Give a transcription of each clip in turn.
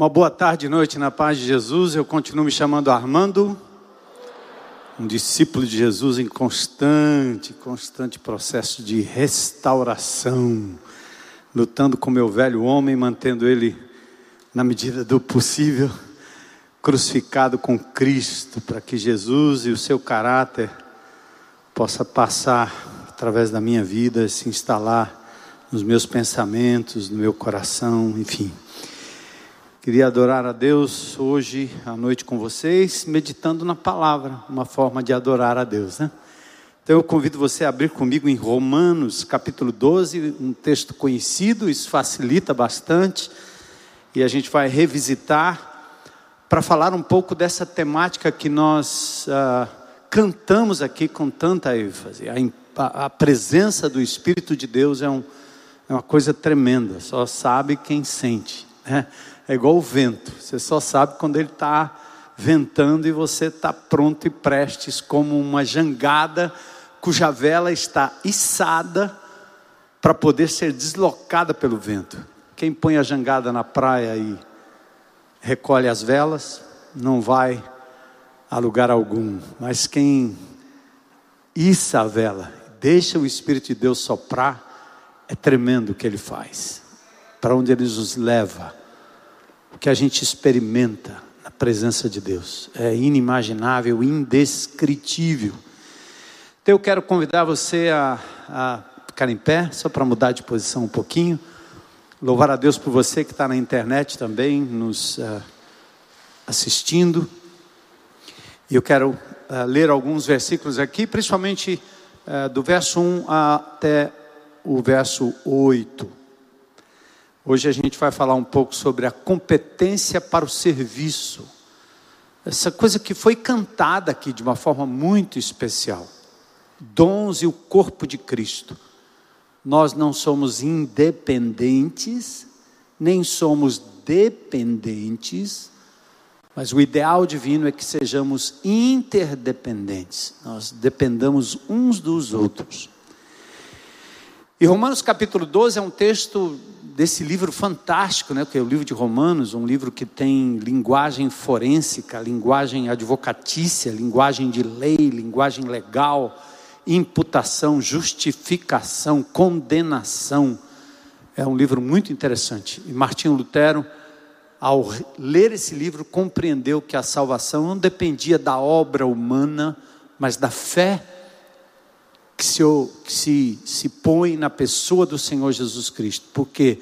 Uma boa tarde e noite na paz de Jesus. Eu continuo me chamando Armando, um discípulo de Jesus em constante, constante processo de restauração, lutando com meu velho homem, mantendo ele na medida do possível crucificado com Cristo, para que Jesus e o seu caráter possa passar através da minha vida, se instalar nos meus pensamentos, no meu coração, enfim. Queria adorar a Deus hoje à noite com vocês, meditando na palavra, uma forma de adorar a Deus, né? Então eu convido você a abrir comigo em Romanos, capítulo 12, um texto conhecido, isso facilita bastante, e a gente vai revisitar para falar um pouco dessa temática que nós ah, cantamos aqui com tanta ênfase. A, a, presença do Espírito de Deus é, um, é uma coisa tremenda, só sabe quem sente, né? É igual o vento, você só sabe quando ele está ventando e você está pronto e prestes, como uma jangada cuja vela está içada para poder ser deslocada pelo vento. Quem põe a jangada na praia e recolhe as velas, não vai a lugar algum, mas quem iça a vela, deixa o Espírito de Deus soprar, é tremendo o que ele faz, para onde ele nos leva que a gente experimenta na presença de Deus. É inimaginável, indescritível. Então eu quero convidar você a, a ficar em pé, só para mudar de posição um pouquinho. Louvar a Deus por você que está na internet também, nos uh, assistindo. E eu quero uh, ler alguns versículos aqui, principalmente uh, do verso 1 até o verso 8. Hoje a gente vai falar um pouco sobre a competência para o serviço. Essa coisa que foi cantada aqui de uma forma muito especial. Dons e o corpo de Cristo. Nós não somos independentes, nem somos dependentes, mas o ideal divino é que sejamos interdependentes. Nós dependamos uns dos outros. E Romanos capítulo 12 é um texto desse livro fantástico, né, que é o livro de Romanos, um livro que tem linguagem forênsica, linguagem advocatícia, linguagem de lei, linguagem legal, imputação, justificação, condenação. É um livro muito interessante. E Martinho Lutero, ao ler esse livro, compreendeu que a salvação não dependia da obra humana, mas da fé que se, que se, se põe na pessoa do Senhor Jesus Cristo, porque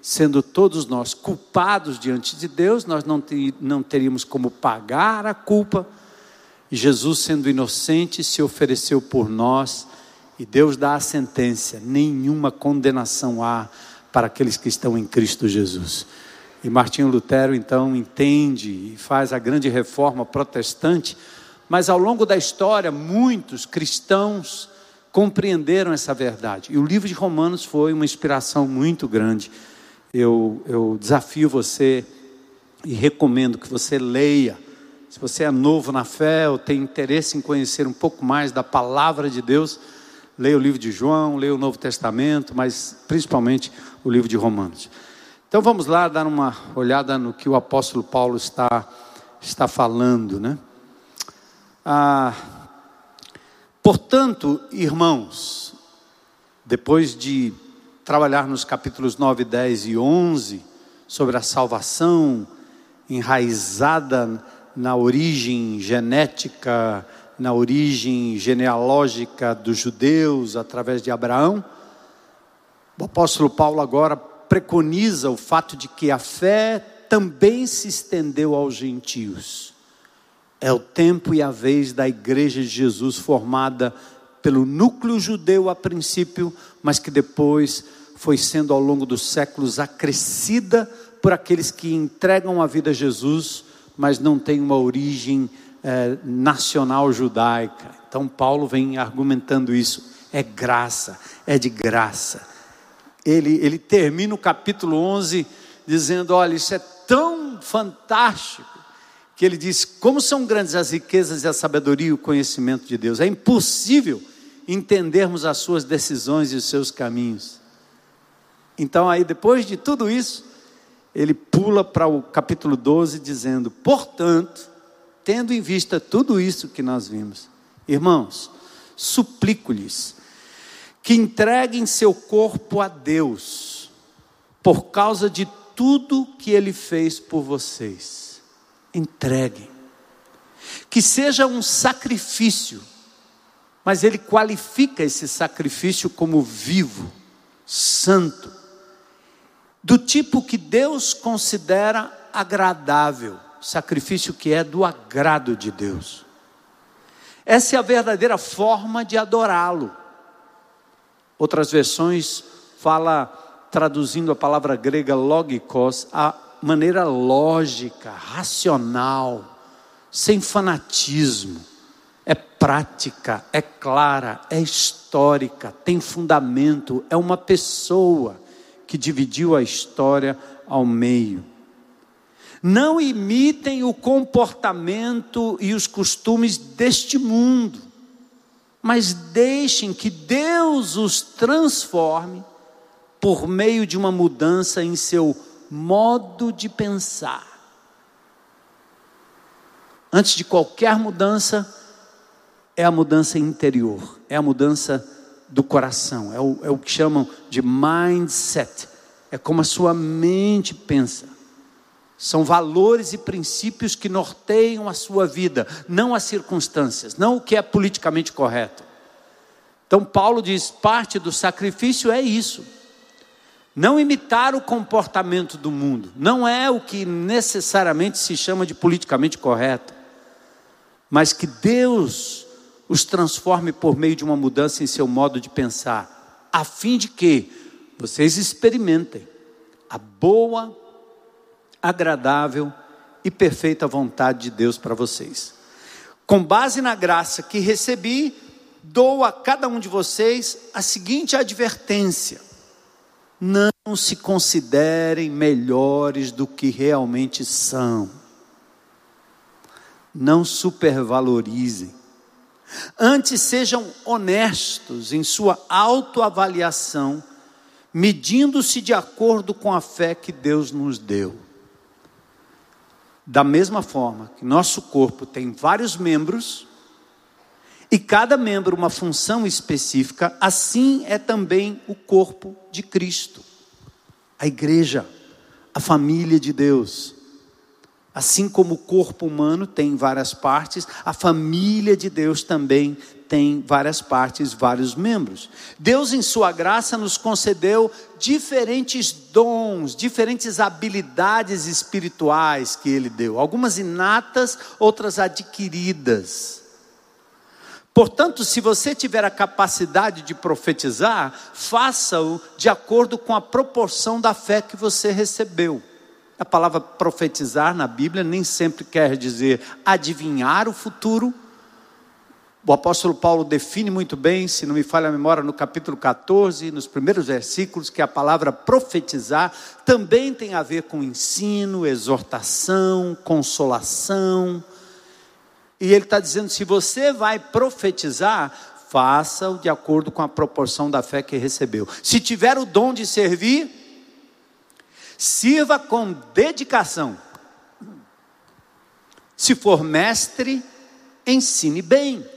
sendo todos nós culpados diante de Deus, nós não, ter, não teríamos como pagar a culpa, Jesus, sendo inocente, se ofereceu por nós, e Deus dá a sentença: nenhuma condenação há para aqueles que estão em Cristo Jesus. E Martinho Lutero então entende e faz a grande reforma protestante, mas ao longo da história, muitos cristãos compreenderam essa verdade. E o livro de Romanos foi uma inspiração muito grande. Eu, eu desafio você e recomendo que você leia. Se você é novo na fé ou tem interesse em conhecer um pouco mais da palavra de Deus, leia o livro de João, leia o Novo Testamento, mas principalmente o livro de Romanos. Então vamos lá dar uma olhada no que o apóstolo Paulo está, está falando, né? Ah, Portanto, irmãos, depois de trabalhar nos capítulos 9, 10 e 11 sobre a salvação enraizada na origem genética, na origem genealógica dos judeus através de Abraão, o apóstolo Paulo agora preconiza o fato de que a fé também se estendeu aos gentios. É o tempo e a vez da igreja de Jesus formada pelo núcleo judeu a princípio, mas que depois foi sendo ao longo dos séculos acrescida por aqueles que entregam a vida a Jesus, mas não têm uma origem é, nacional judaica. Então Paulo vem argumentando isso. É graça, é de graça. Ele, ele termina o capítulo 11 dizendo: olha, isso é tão fantástico que ele diz: Como são grandes as riquezas e a sabedoria e o conhecimento de Deus. É impossível entendermos as suas decisões e os seus caminhos. Então, aí, depois de tudo isso, ele pula para o capítulo 12 dizendo: Portanto, tendo em vista tudo isso que nós vimos, irmãos, suplico-lhes que entreguem seu corpo a Deus, por causa de tudo que ele fez por vocês. Entreguem. Que seja um sacrifício, mas ele qualifica esse sacrifício como vivo, santo, do tipo que Deus considera agradável, sacrifício que é do agrado de Deus. Essa é a verdadeira forma de adorá-lo. Outras versões fala traduzindo a palavra grega logikos, a maneira lógica, racional, sem fanatismo. É prática, é clara, é histórica, tem fundamento, é uma pessoa que dividiu a história ao meio. Não imitem o comportamento e os costumes deste mundo, mas deixem que Deus os transforme por meio de uma mudança em seu modo de pensar. Antes de qualquer mudança, é a mudança interior, é a mudança do coração, é o, é o que chamam de mindset, é como a sua mente pensa. São valores e princípios que norteiam a sua vida, não as circunstâncias, não o que é politicamente correto. Então, Paulo diz: parte do sacrifício é isso. Não imitar o comportamento do mundo, não é o que necessariamente se chama de politicamente correto, mas que Deus os transforme por meio de uma mudança em seu modo de pensar, a fim de que vocês experimentem a boa, agradável e perfeita vontade de Deus para vocês. Com base na graça que recebi, dou a cada um de vocês a seguinte advertência: não se considerem melhores do que realmente são. Não supervalorizem. Antes sejam honestos em sua autoavaliação, medindo-se de acordo com a fé que Deus nos deu. Da mesma forma que nosso corpo tem vários membros, e cada membro uma função específica, assim é também o corpo de Cristo, a igreja, a família de Deus. Assim como o corpo humano tem várias partes, a família de Deus também tem várias partes, vários membros. Deus, em Sua graça, nos concedeu diferentes dons, diferentes habilidades espirituais que Ele deu, algumas inatas, outras adquiridas. Portanto, se você tiver a capacidade de profetizar, faça-o de acordo com a proporção da fé que você recebeu. A palavra profetizar na Bíblia nem sempre quer dizer adivinhar o futuro. O apóstolo Paulo define muito bem, se não me falha a memória, no capítulo 14, nos primeiros versículos, que a palavra profetizar também tem a ver com ensino, exortação, consolação. E ele está dizendo: se você vai profetizar, faça-o de acordo com a proporção da fé que recebeu. Se tiver o dom de servir, Sirva com dedicação. Se for mestre, ensine bem.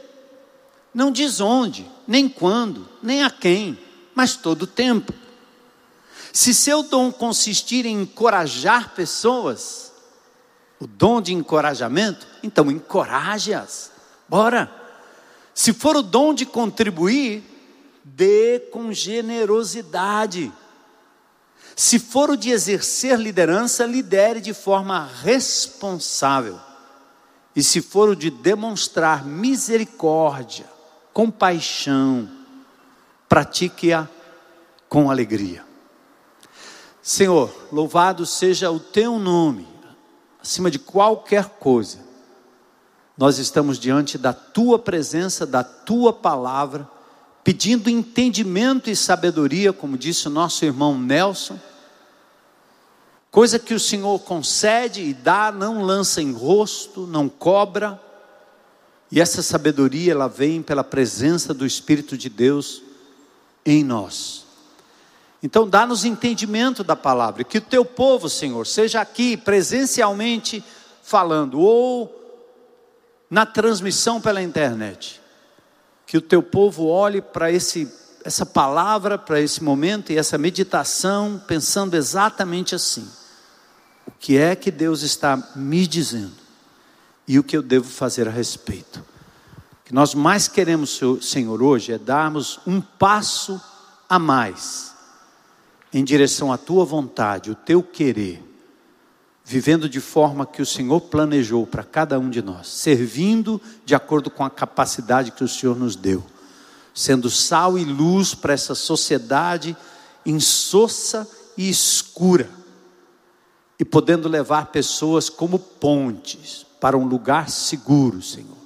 Não diz onde, nem quando, nem a quem, mas todo o tempo. Se seu dom consistir em encorajar pessoas, o dom de encorajamento, então encoraje-as. Bora. Se for o dom de contribuir, dê com generosidade. Se for o de exercer liderança, lidere de forma responsável. E se for o de demonstrar misericórdia, compaixão, pratique-a com alegria. Senhor, louvado seja o teu nome, acima de qualquer coisa. Nós estamos diante da tua presença, da tua palavra pedindo entendimento e sabedoria, como disse o nosso irmão Nelson. Coisa que o Senhor concede e dá, não lança em rosto, não cobra. E essa sabedoria, ela vem pela presença do Espírito de Deus em nós. Então, dá-nos entendimento da palavra, que o teu povo, Senhor, seja aqui presencialmente falando, ou na transmissão pela internet, que o teu povo olhe para esse essa palavra, para esse momento e essa meditação, pensando exatamente assim: o que é que Deus está me dizendo e o que eu devo fazer a respeito. O que nós mais queremos, Senhor, hoje é darmos um passo a mais em direção à tua vontade, o teu querer, vivendo de forma que o Senhor planejou para cada um de nós, servindo de acordo com a capacidade que o Senhor nos deu, sendo sal e luz para essa sociedade insossa e escura, e podendo levar pessoas como pontes para um lugar seguro, Senhor.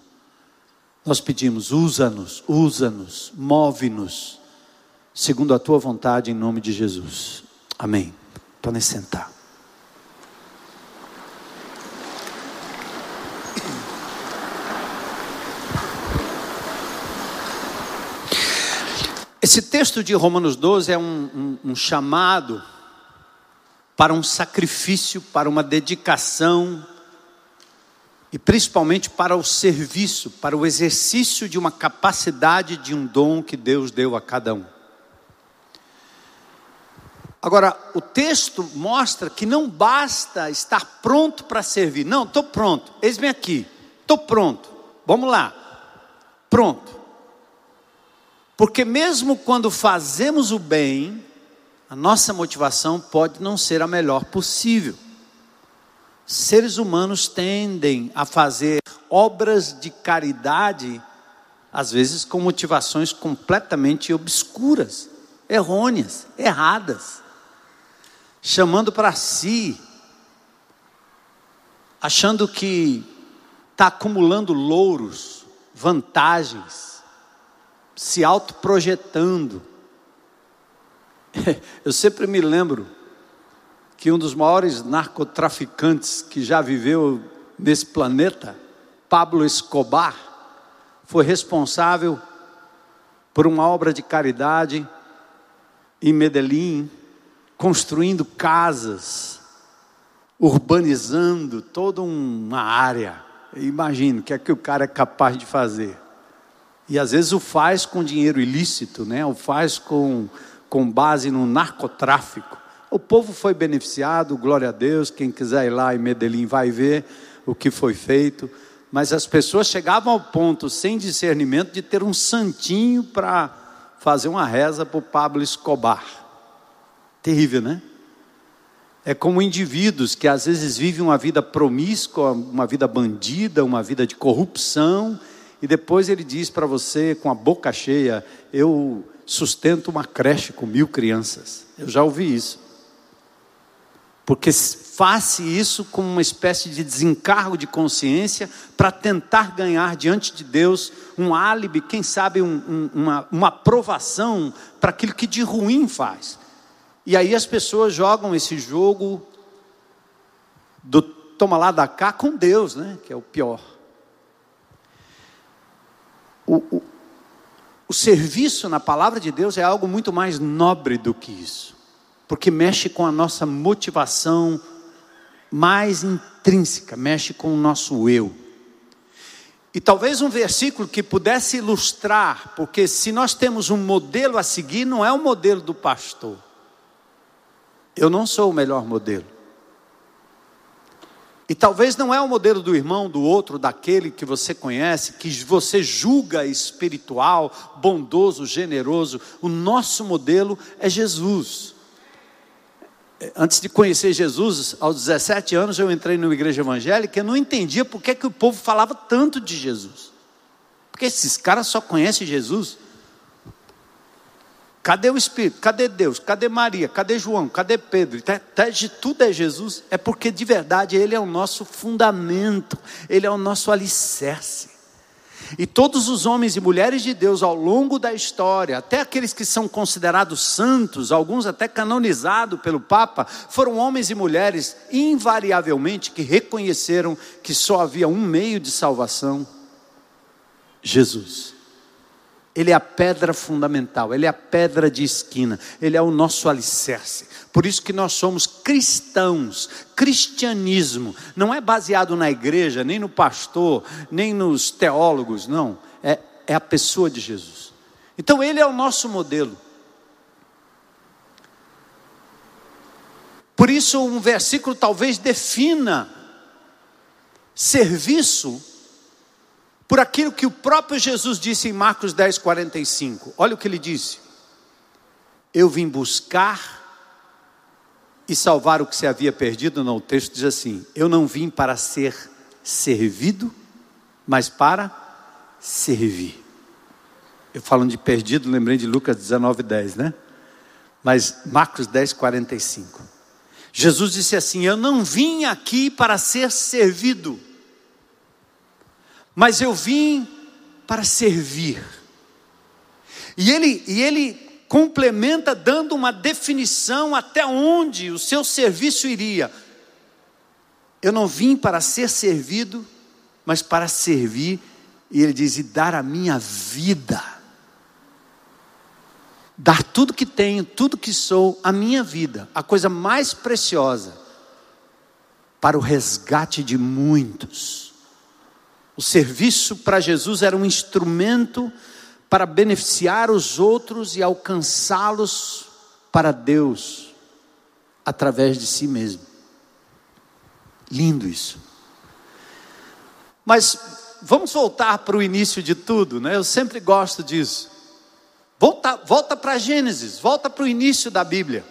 Nós pedimos, usa-nos, usa-nos, move-nos segundo a tua vontade, em nome de Jesus. Amém. Podem sentar. Esse texto de Romanos 12 é um, um, um chamado para um sacrifício, para uma dedicação, e principalmente para o serviço, para o exercício de uma capacidade, de um dom que Deus deu a cada um. Agora, o texto mostra que não basta estar pronto para servir. Não, estou pronto. Eis-me aqui. Estou pronto. Vamos lá. Pronto. Porque mesmo quando fazemos o bem, a nossa motivação pode não ser a melhor possível. Seres humanos tendem a fazer obras de caridade, às vezes com motivações completamente obscuras, errôneas, erradas chamando para si, achando que está acumulando louros, vantagens, se autoprojetando. Eu sempre me lembro que um dos maiores narcotraficantes que já viveu nesse planeta, Pablo Escobar, foi responsável por uma obra de caridade em Medellín, construindo casas, urbanizando toda uma área. Imagina o que é que o cara é capaz de fazer. E às vezes o faz com dinheiro ilícito, né? o faz com, com base no narcotráfico. O povo foi beneficiado, glória a Deus. Quem quiser ir lá em Medellín vai ver o que foi feito. Mas as pessoas chegavam ao ponto, sem discernimento, de ter um santinho para fazer uma reza para o Pablo Escobar. Terrível, né? É como indivíduos que às vezes vivem uma vida promíscua, uma vida bandida, uma vida de corrupção, e depois ele diz para você com a boca cheia: Eu sustento uma creche com mil crianças. Eu já ouvi isso. Porque faça isso como uma espécie de desencargo de consciência para tentar ganhar diante de Deus um álibi, quem sabe um, um, uma, uma aprovação para aquilo que de ruim faz. E aí as pessoas jogam esse jogo do toma lá da cá com Deus, né? Que é o pior. O, o, o serviço na palavra de Deus é algo muito mais nobre do que isso, porque mexe com a nossa motivação mais intrínseca, mexe com o nosso eu. E talvez um versículo que pudesse ilustrar, porque se nós temos um modelo a seguir, não é o modelo do pastor. Eu não sou o melhor modelo. E talvez não é o modelo do irmão, do outro, daquele que você conhece, que você julga espiritual, bondoso, generoso. O nosso modelo é Jesus. Antes de conhecer Jesus, aos 17 anos, eu entrei numa igreja evangélica e não entendia por que, que o povo falava tanto de Jesus. Porque esses caras só conhecem Jesus. Cadê o Espírito? Cadê Deus? Cadê Maria? Cadê João? Cadê Pedro? Até de tudo é Jesus. É porque de verdade Ele é o nosso fundamento, Ele é o nosso alicerce. E todos os homens e mulheres de Deus ao longo da história, até aqueles que são considerados santos, alguns até canonizados pelo Papa, foram homens e mulheres invariavelmente que reconheceram que só havia um meio de salvação: Jesus. Ele é a pedra fundamental, ele é a pedra de esquina, ele é o nosso alicerce. Por isso que nós somos cristãos. Cristianismo não é baseado na igreja, nem no pastor, nem nos teólogos, não. É, é a pessoa de Jesus. Então ele é o nosso modelo. Por isso, um versículo talvez defina serviço por aquilo que o próprio Jesus disse em Marcos 10, 45. Olha o que ele disse: Eu vim buscar e salvar o que se havia perdido. Não, o texto diz assim: Eu não vim para ser servido, mas para servir. Eu falando de perdido, lembrei de Lucas 19, 10, né? Mas Marcos 10, 45. Jesus disse assim: Eu não vim aqui para ser servido mas eu vim para servir. E ele, e ele complementa dando uma definição até onde o seu serviço iria. Eu não vim para ser servido, mas para servir, e ele diz: e dar a minha vida. Dar tudo que tenho, tudo que sou, a minha vida, a coisa mais preciosa, para o resgate de muitos. O serviço para Jesus era um instrumento para beneficiar os outros e alcançá-los para Deus através de si mesmo. Lindo isso. Mas vamos voltar para o início de tudo, né? Eu sempre gosto disso. Volta, volta para Gênesis, volta para o início da Bíblia.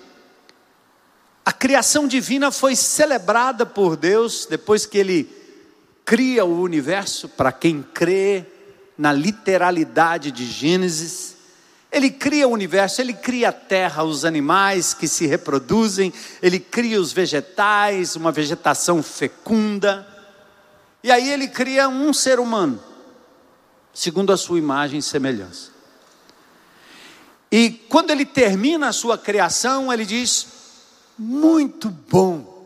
A criação divina foi celebrada por Deus depois que ele cria o universo para quem crê na literalidade de Gênesis. Ele cria o universo, ele cria a terra, os animais que se reproduzem, ele cria os vegetais, uma vegetação fecunda. E aí ele cria um ser humano, segundo a sua imagem e semelhança. E quando ele termina a sua criação, ele diz: muito bom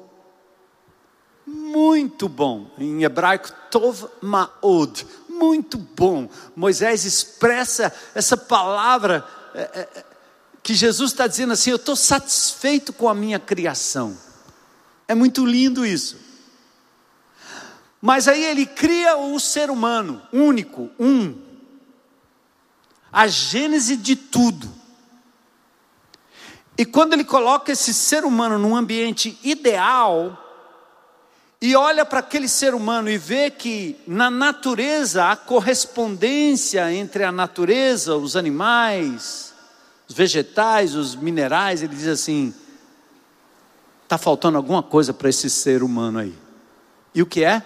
muito bom. Em hebraico, tov ma'od, muito bom. Moisés expressa essa palavra é, é, que Jesus está dizendo assim: Eu estou satisfeito com a minha criação. É muito lindo isso. Mas aí ele cria o ser humano, único, um. A gênese de tudo. E quando ele coloca esse ser humano num ambiente ideal, e olha para aquele ser humano e vê que na natureza há correspondência entre a natureza, os animais, os vegetais, os minerais, ele diz assim: está faltando alguma coisa para esse ser humano aí. E o que é?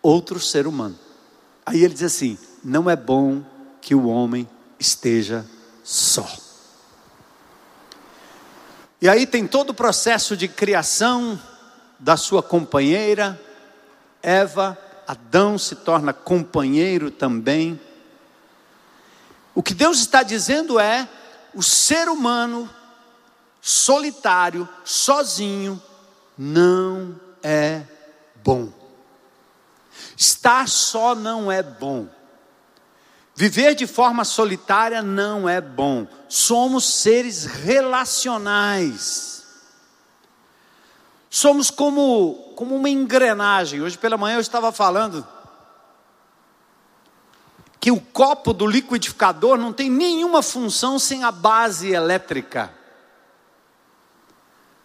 Outro ser humano. Aí ele diz assim: não é bom que o homem esteja só. E aí tem todo o processo de criação, da sua companheira, Eva, Adão se torna companheiro também. O que Deus está dizendo é: o ser humano solitário, sozinho, não é bom. Estar só não é bom. Viver de forma solitária não é bom. Somos seres relacionais. Somos como, como uma engrenagem. Hoje pela manhã eu estava falando que o copo do liquidificador não tem nenhuma função sem a base elétrica.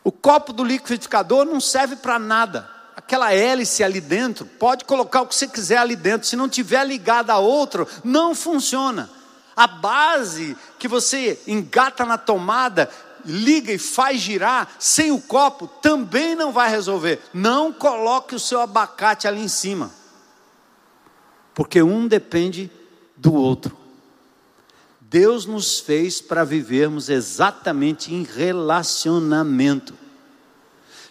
O copo do liquidificador não serve para nada. Aquela hélice ali dentro, pode colocar o que você quiser ali dentro, se não tiver ligada a outro, não funciona. A base que você engata na tomada liga e faz girar sem o copo, também não vai resolver. Não coloque o seu abacate ali em cima, porque um depende do outro. Deus nos fez para vivermos exatamente em relacionamento.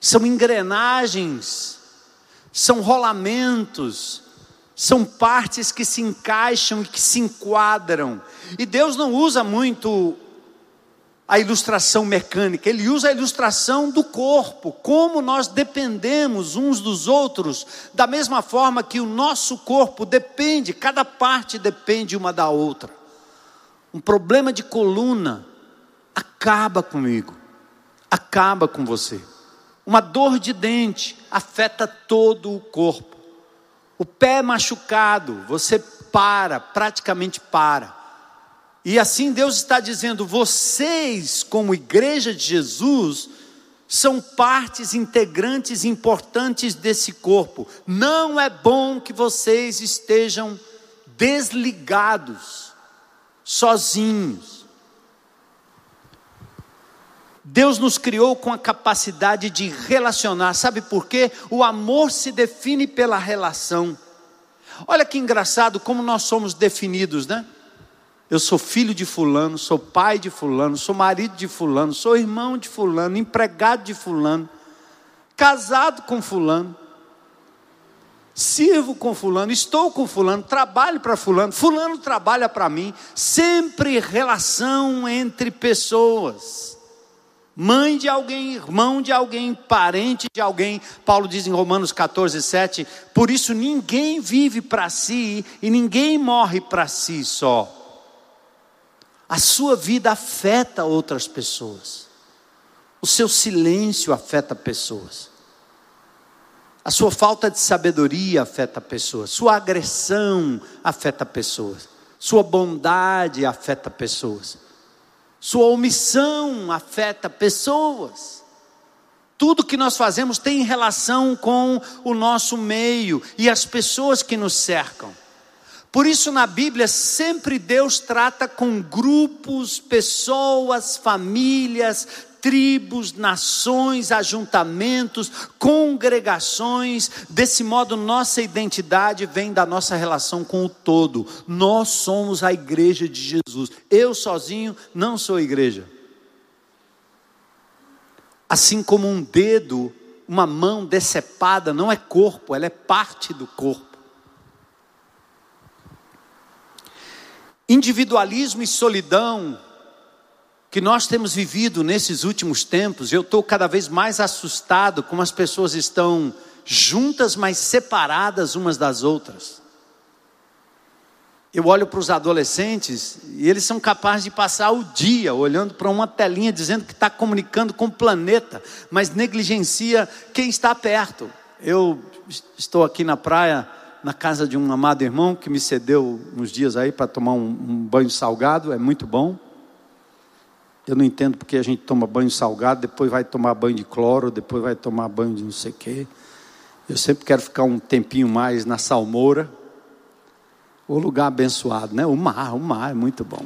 São engrenagens, são rolamentos, são partes que se encaixam e que se enquadram. E Deus não usa muito a ilustração mecânica, ele usa a ilustração do corpo, como nós dependemos uns dos outros, da mesma forma que o nosso corpo depende, cada parte depende uma da outra. um problema de coluna, acaba comigo, acaba com você. Uma dor de dente afeta todo o corpo. O pé machucado, você para, praticamente para. E assim Deus está dizendo: vocês, como igreja de Jesus, são partes integrantes importantes desse corpo. Não é bom que vocês estejam desligados, sozinhos. Deus nos criou com a capacidade de relacionar, sabe por quê? O amor se define pela relação. Olha que engraçado como nós somos definidos, né? Eu sou filho de Fulano, sou pai de Fulano, sou marido de Fulano, sou irmão de Fulano, empregado de Fulano, casado com Fulano, sirvo com Fulano, estou com Fulano, trabalho para Fulano, Fulano trabalha para mim. Sempre relação entre pessoas mãe de alguém, irmão de alguém, parente de alguém. Paulo diz em Romanos 14, 7: Por isso ninguém vive para si e ninguém morre para si só. A sua vida afeta outras pessoas, o seu silêncio afeta pessoas, a sua falta de sabedoria afeta pessoas, sua agressão afeta pessoas, sua bondade afeta pessoas. Sua omissão afeta pessoas. Tudo que nós fazemos tem relação com o nosso meio e as pessoas que nos cercam. Por isso, na Bíblia, sempre Deus trata com grupos, pessoas, famílias, tribos, nações, ajuntamentos, congregações. Desse modo, nossa identidade vem da nossa relação com o todo. Nós somos a igreja de Jesus. Eu sozinho não sou igreja. Assim como um dedo, uma mão decepada não é corpo, ela é parte do corpo. Individualismo e solidão que nós temos vivido nesses últimos tempos, eu estou cada vez mais assustado como as pessoas estão juntas, mas separadas umas das outras. Eu olho para os adolescentes e eles são capazes de passar o dia olhando para uma telinha dizendo que está comunicando com o planeta, mas negligencia quem está perto. Eu estou aqui na praia, na casa de um amado irmão que me cedeu uns dias aí para tomar um, um banho salgado, é muito bom. Eu não entendo porque a gente toma banho salgado, depois vai tomar banho de cloro, depois vai tomar banho de não sei o quê. Eu sempre quero ficar um tempinho mais na salmoura. O lugar abençoado, né? O mar, o mar é muito bom.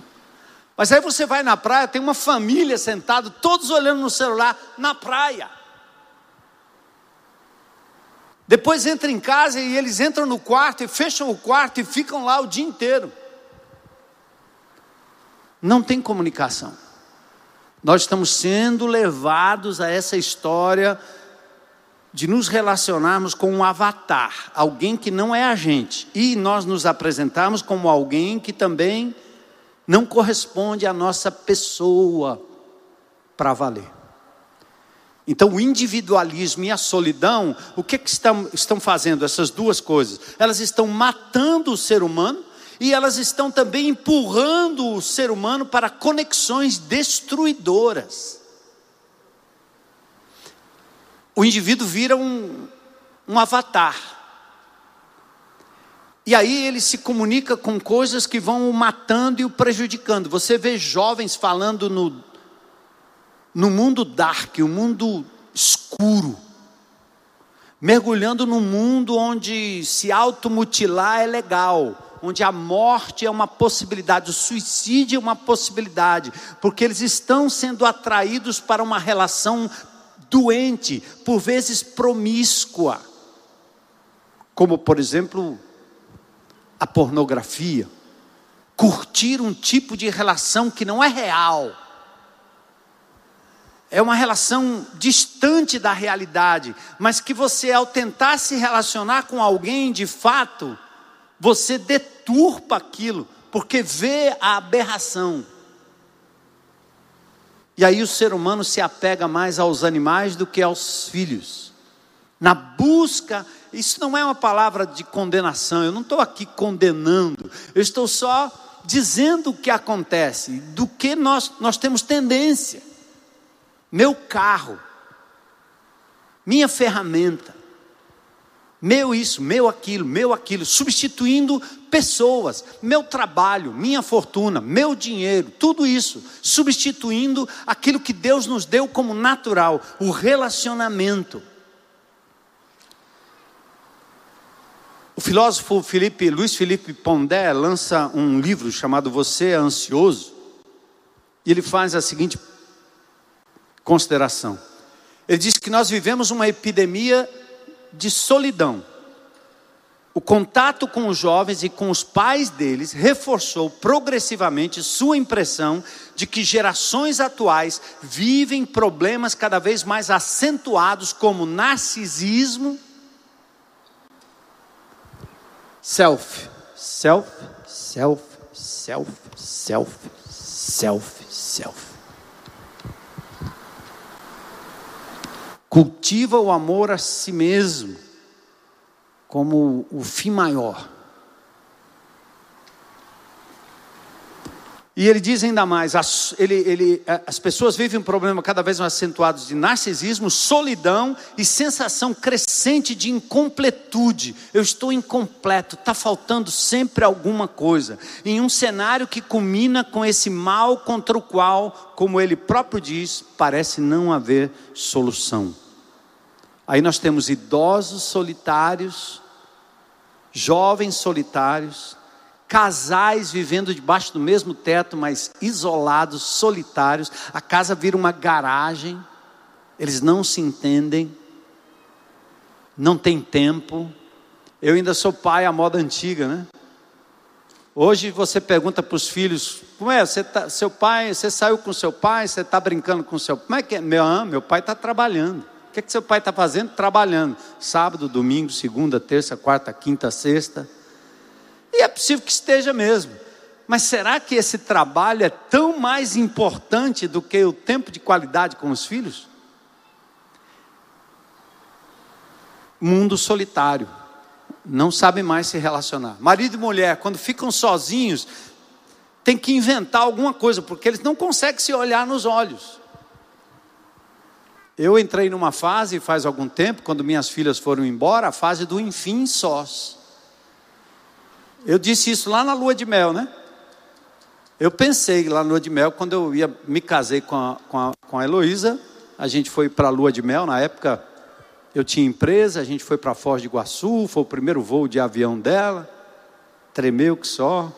Mas aí você vai na praia, tem uma família sentada, todos olhando no celular na praia. Depois entra em casa e eles entram no quarto e fecham o quarto e ficam lá o dia inteiro. Não tem comunicação. Nós estamos sendo levados a essa história de nos relacionarmos com um avatar, alguém que não é a gente, e nós nos apresentarmos como alguém que também não corresponde à nossa pessoa para valer. Então, o individualismo e a solidão, o que, que estão, estão fazendo essas duas coisas? Elas estão matando o ser humano e elas estão também empurrando o ser humano para conexões destruidoras. O indivíduo vira um, um avatar. E aí ele se comunica com coisas que vão o matando e o prejudicando. Você vê jovens falando no, no mundo dark, o mundo escuro, mergulhando num mundo onde se automutilar é legal onde a morte é uma possibilidade, o suicídio é uma possibilidade, porque eles estão sendo atraídos para uma relação doente, por vezes promíscua, como por exemplo a pornografia, curtir um tipo de relação que não é real. É uma relação distante da realidade, mas que você, ao tentar se relacionar com alguém de fato, você deturpa aquilo, porque vê a aberração. E aí o ser humano se apega mais aos animais do que aos filhos. Na busca, isso não é uma palavra de condenação, eu não estou aqui condenando, eu estou só dizendo o que acontece, do que nós, nós temos tendência. Meu carro, minha ferramenta, meu isso, meu aquilo, meu aquilo, substituindo pessoas, meu trabalho, minha fortuna, meu dinheiro, tudo isso, substituindo aquilo que Deus nos deu como natural, o relacionamento. O filósofo Felipe, Luiz Felipe Pondé lança um livro chamado Você é Ansioso, e ele faz a seguinte consideração. Ele diz que nós vivemos uma epidemia de solidão. O contato com os jovens e com os pais deles reforçou progressivamente sua impressão de que gerações atuais vivem problemas cada vez mais acentuados como narcisismo Self, self, self, self, self, self, self. Cultiva o amor a si mesmo como o fim maior. E ele diz ainda mais: as, ele, ele, as pessoas vivem um problema cada vez mais acentuado de narcisismo, solidão e sensação crescente de incompletude. Eu estou incompleto, está faltando sempre alguma coisa. Em um cenário que culmina com esse mal contra o qual, como ele próprio diz, parece não haver solução. Aí nós temos idosos solitários, jovens solitários, casais vivendo debaixo do mesmo teto, mas isolados, solitários. A casa vira uma garagem, eles não se entendem, não tem tempo. Eu ainda sou pai à moda antiga, né? Hoje você pergunta para os filhos, como é? Você tá, seu pai, você saiu com seu pai, você está brincando com seu? Como é que é? Meu, ah, meu pai está trabalhando. O que, é que seu pai está fazendo? Trabalhando. Sábado, domingo, segunda, terça, quarta, quinta, sexta. E é possível que esteja mesmo. Mas será que esse trabalho é tão mais importante do que o tempo de qualidade com os filhos? Mundo solitário, não sabe mais se relacionar. Marido e mulher, quando ficam sozinhos, tem que inventar alguma coisa, porque eles não conseguem se olhar nos olhos. Eu entrei numa fase faz algum tempo, quando minhas filhas foram embora, a fase do enfim sós. Eu disse isso lá na lua de mel, né? Eu pensei lá na lua de mel, quando eu ia me casei com a, com a, com a Heloísa, a gente foi para a lua de mel, na época eu tinha empresa, a gente foi para Foz do Iguaçu, foi o primeiro voo de avião dela, tremeu que só,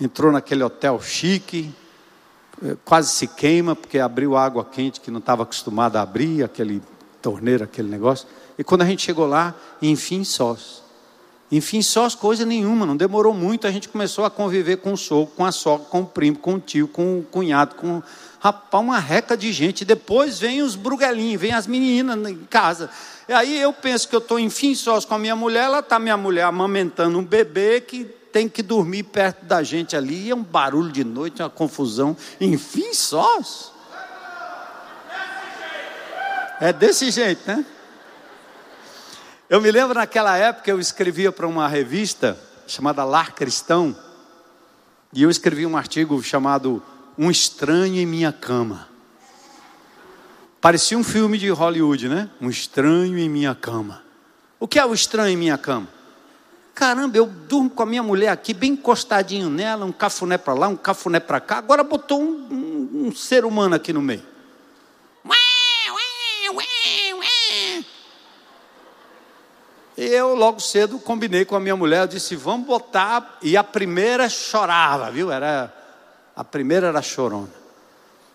entrou naquele hotel chique, eh, quase se queima, porque abriu água quente que não estava acostumada a abrir, aquele torneiro, aquele negócio. E quando a gente chegou lá, enfim, sós. Enfim, só as coisas nenhuma, não demorou muito, a gente começou a conviver com o sogro, com a sogra, com o primo, com o tio, com o cunhado, com rapaz, uma reca de gente. Depois vem os bruguelinhos, vem as meninas em casa. E aí eu penso que eu estou, enfim, sós com a minha mulher, ela está minha mulher amamentando um bebê que tem que dormir perto da gente ali, é um barulho de noite, uma confusão. Enfim, sós. É desse jeito, né? Eu me lembro naquela época eu escrevia para uma revista chamada Lar Cristão, e eu escrevi um artigo chamado Um Estranho em Minha Cama. Parecia um filme de Hollywood, né? Um estranho em minha cama. O que é o estranho em minha cama? Caramba, eu durmo com a minha mulher aqui, bem encostadinho nela, um cafuné para lá, um cafuné para cá. Agora botou um, um, um ser humano aqui no meio. Eu logo cedo combinei com a minha mulher, eu disse, vamos botar. E a primeira chorava, viu? Era, a primeira era chorona.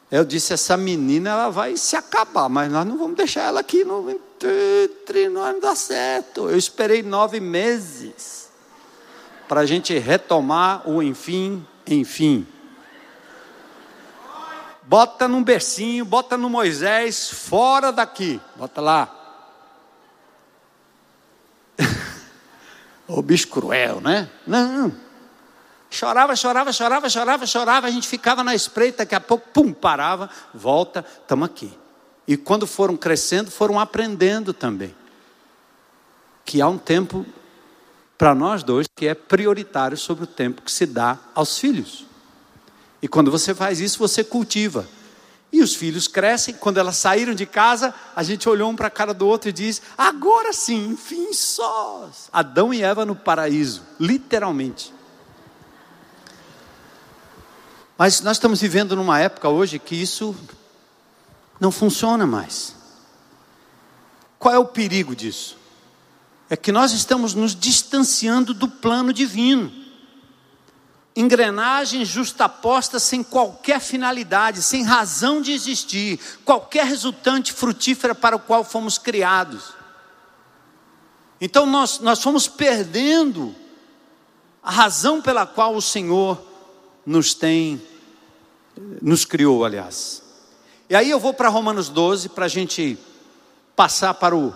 Eu disse, essa menina ela vai se acabar, mas nós não vamos deixar ela aqui no entre nós não dá certo. Eu esperei nove meses para a gente retomar o enfim, enfim. Bota num bercinho, bota no Moisés, fora daqui. Bota lá. O bicho cruel, né? Não. Chorava, chorava, chorava, chorava, chorava, a gente ficava na espreita, daqui a pouco, pum, parava, volta, estamos aqui. E quando foram crescendo, foram aprendendo também. Que há um tempo para nós dois que é prioritário sobre o tempo que se dá aos filhos. E quando você faz isso, você cultiva. E os filhos crescem, quando elas saíram de casa, a gente olhou um para a cara do outro e diz: agora sim, enfim, sós. Adão e Eva no paraíso, literalmente. Mas nós estamos vivendo numa época hoje que isso não funciona mais. Qual é o perigo disso? É que nós estamos nos distanciando do plano divino. Engrenagens justapostas sem qualquer finalidade, sem razão de existir, qualquer resultante frutífera para o qual fomos criados. Então nós, nós fomos perdendo a razão pela qual o Senhor nos tem, nos criou, aliás. E aí eu vou para Romanos 12 para a gente passar para o,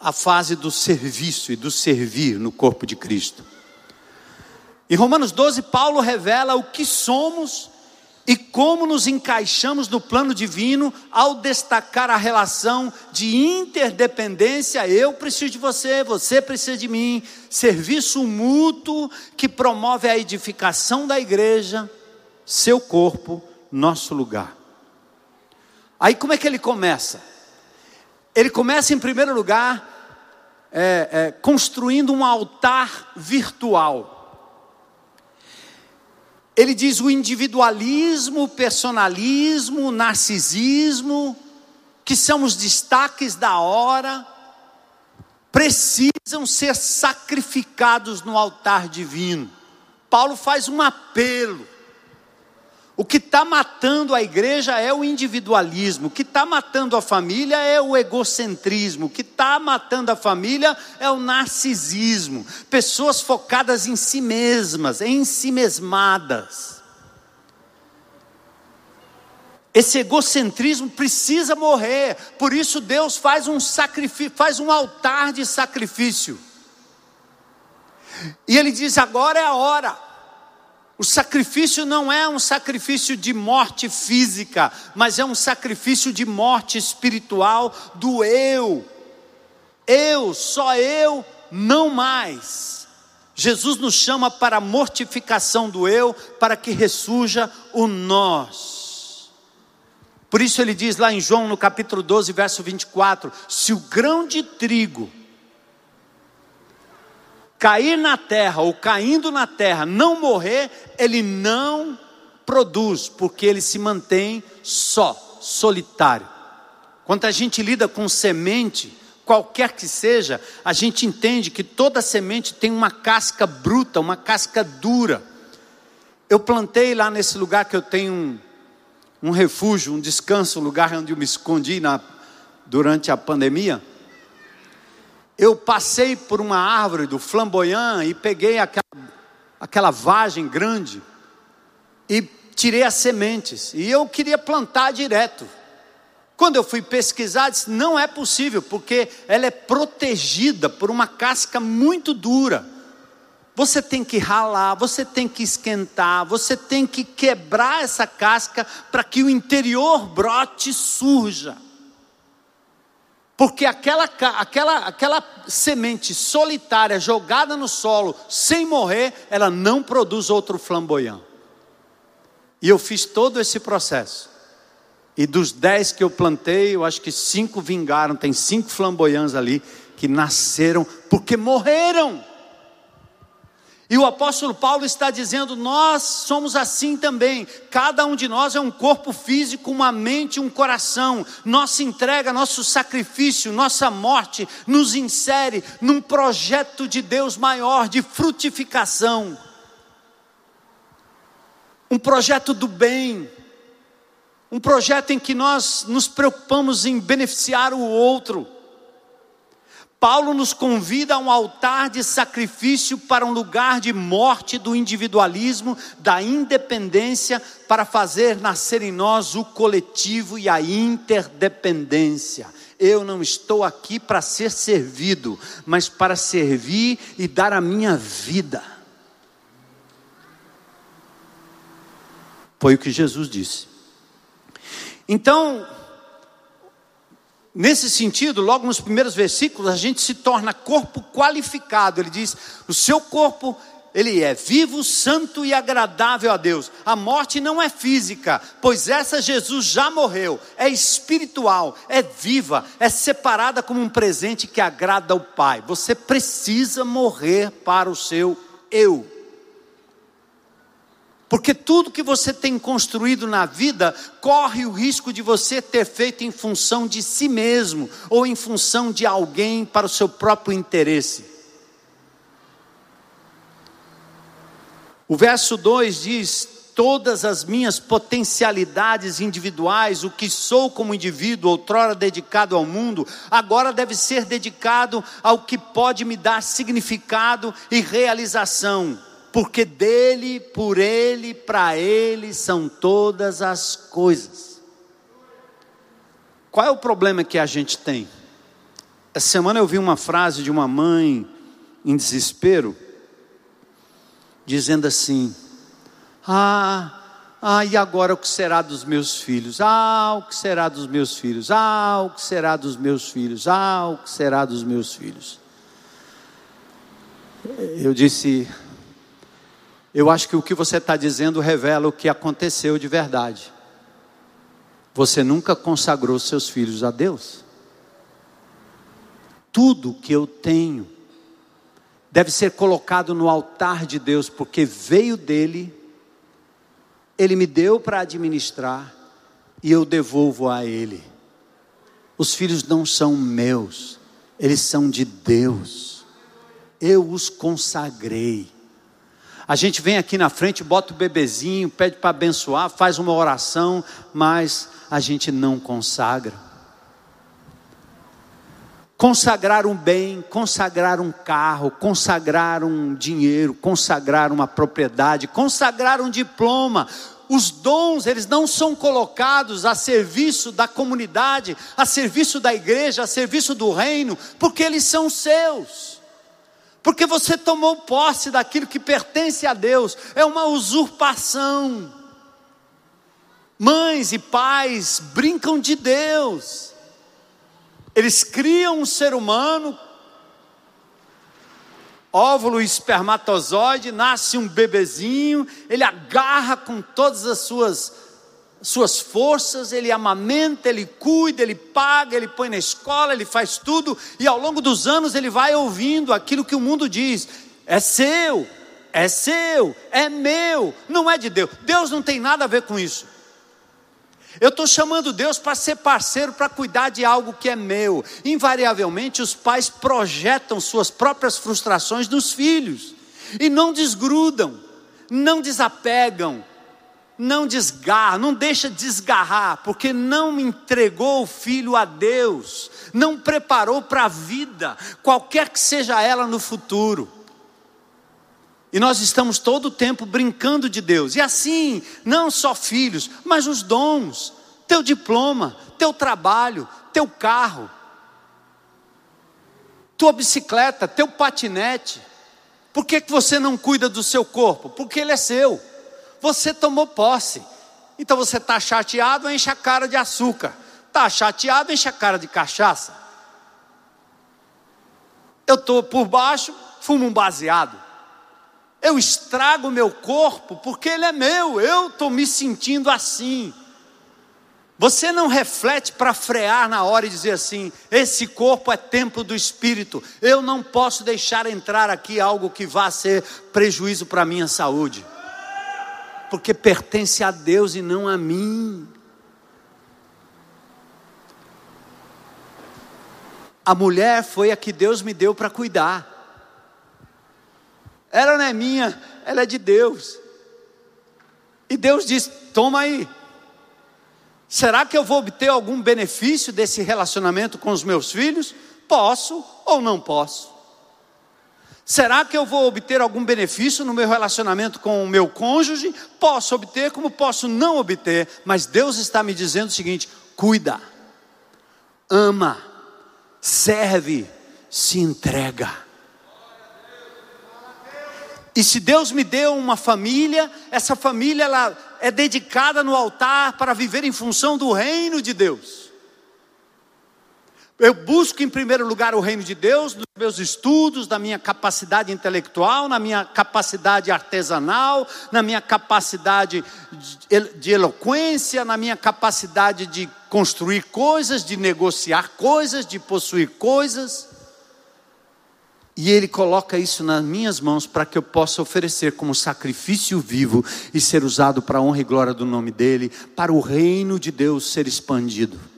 a fase do serviço e do servir no corpo de Cristo. Em Romanos 12, Paulo revela o que somos e como nos encaixamos no plano divino ao destacar a relação de interdependência. Eu preciso de você, você precisa de mim. Serviço mútuo que promove a edificação da igreja, seu corpo, nosso lugar. Aí como é que ele começa? Ele começa, em primeiro lugar, é, é, construindo um altar virtual. Ele diz o individualismo, o personalismo, o narcisismo, que são os destaques da hora, precisam ser sacrificados no altar divino. Paulo faz um apelo o que está matando a igreja é o individualismo, o que está matando a família é o egocentrismo, o que está matando a família é o narcisismo, pessoas focadas em si mesmas, em si mesmadas. Esse egocentrismo precisa morrer, por isso Deus faz um sacrifício, faz um altar de sacrifício. E ele diz: agora é a hora. O sacrifício não é um sacrifício de morte física, mas é um sacrifício de morte espiritual do eu. Eu, só eu, não mais. Jesus nos chama para a mortificação do eu, para que ressurja o nós. Por isso ele diz lá em João, no capítulo 12, verso 24: se o grão de trigo cair na terra ou caindo na terra não morrer, ele não produz, porque ele se mantém só, solitário. Quando a gente lida com semente, qualquer que seja, a gente entende que toda semente tem uma casca bruta, uma casca dura. Eu plantei lá nesse lugar que eu tenho um, um refúgio, um descanso, um lugar onde eu me escondi na, durante a pandemia eu passei por uma árvore do flamboyant e peguei aquela, aquela vagem grande e tirei as sementes. E eu queria plantar direto. Quando eu fui pesquisar, disse: não é possível, porque ela é protegida por uma casca muito dura. Você tem que ralar, você tem que esquentar, você tem que quebrar essa casca para que o interior brote surja. Porque aquela, aquela, aquela semente solitária jogada no solo, sem morrer, ela não produz outro flamboyant. E eu fiz todo esse processo. E dos dez que eu plantei, eu acho que cinco vingaram. Tem cinco flamboyants ali que nasceram porque morreram. E o apóstolo Paulo está dizendo: nós somos assim também. Cada um de nós é um corpo físico, uma mente, um coração. Nossa entrega, nosso sacrifício, nossa morte nos insere num projeto de Deus maior de frutificação. Um projeto do bem. Um projeto em que nós nos preocupamos em beneficiar o outro Paulo nos convida a um altar de sacrifício para um lugar de morte do individualismo, da independência, para fazer nascer em nós o coletivo e a interdependência. Eu não estou aqui para ser servido, mas para servir e dar a minha vida. Foi o que Jesus disse. Então, nesse sentido, logo nos primeiros versículos, a gente se torna corpo qualificado. Ele diz: o seu corpo ele é vivo, santo e agradável a Deus. A morte não é física, pois essa Jesus já morreu, é espiritual, é viva, é separada como um presente que agrada ao Pai. Você precisa morrer para o seu eu. Porque tudo que você tem construído na vida corre o risco de você ter feito em função de si mesmo ou em função de alguém para o seu próprio interesse. O verso 2 diz: Todas as minhas potencialidades individuais, o que sou como indivíduo, outrora dedicado ao mundo, agora deve ser dedicado ao que pode me dar significado e realização, porque dele, por ele, para ele são todas as coisas. Qual é o problema que a gente tem? Essa semana eu vi uma frase de uma mãe em desespero dizendo assim: Ah, ah, e agora o que será dos meus filhos? Ah, o que será dos meus filhos? Ah, o que será dos meus filhos? Ah, o que será dos meus filhos? Eu disse, eu acho que o que você está dizendo revela o que aconteceu de verdade. Você nunca consagrou seus filhos a Deus. Tudo que eu tenho deve ser colocado no altar de Deus, porque veio dele, ele me deu para administrar e eu devolvo a ele. Os filhos não são meus, eles são de Deus. Eu os consagrei. A gente vem aqui na frente, bota o bebezinho, pede para abençoar, faz uma oração, mas a gente não consagra consagrar um bem, consagrar um carro, consagrar um dinheiro, consagrar uma propriedade, consagrar um diploma. Os dons, eles não são colocados a serviço da comunidade, a serviço da igreja, a serviço do reino, porque eles são seus. Porque você tomou posse daquilo que pertence a Deus, é uma usurpação. Mães e pais brincam de Deus. Eles criam um ser humano, óvulo e espermatozoide, nasce um bebezinho, ele agarra com todas as suas suas forças, ele amamenta, ele cuida, ele paga, ele põe na escola, ele faz tudo, e ao longo dos anos ele vai ouvindo aquilo que o mundo diz: é seu, é seu, é meu, não é de Deus. Deus não tem nada a ver com isso. Eu estou chamando Deus para ser parceiro, para cuidar de algo que é meu. Invariavelmente, os pais projetam suas próprias frustrações nos filhos e não desgrudam, não desapegam, não desgarra, não deixa desgarrar, porque não entregou o filho a Deus, não preparou para a vida, qualquer que seja ela no futuro. E nós estamos todo o tempo brincando de Deus. E assim, não só filhos, mas os dons, teu diploma, teu trabalho, teu carro, tua bicicleta, teu patinete. Por que, que você não cuida do seu corpo? Porque ele é seu. Você tomou posse. Então você está chateado, enche a cara de açúcar. Está chateado, enche a cara de cachaça. Eu estou por baixo, fumo um baseado. Eu estrago o meu corpo porque ele é meu, eu estou me sentindo assim. Você não reflete para frear na hora e dizer assim: esse corpo é templo do Espírito, eu não posso deixar entrar aqui algo que vá ser prejuízo para a minha saúde, porque pertence a Deus e não a mim. A mulher foi a que Deus me deu para cuidar. Ela não é minha, ela é de Deus. E Deus diz: toma aí. Será que eu vou obter algum benefício desse relacionamento com os meus filhos? Posso ou não posso? Será que eu vou obter algum benefício no meu relacionamento com o meu cônjuge? Posso obter, como posso não obter, mas Deus está me dizendo o seguinte: cuida, ama, serve, se entrega. E se Deus me deu uma família, essa família ela é dedicada no altar para viver em função do reino de Deus. Eu busco em primeiro lugar o reino de Deus nos meus estudos, na minha capacidade intelectual, na minha capacidade artesanal, na minha capacidade de eloquência, na minha capacidade de construir coisas, de negociar coisas, de possuir coisas. E Ele coloca isso nas minhas mãos para que eu possa oferecer como sacrifício vivo e ser usado para a honra e glória do nome dEle, para o reino de Deus ser expandido.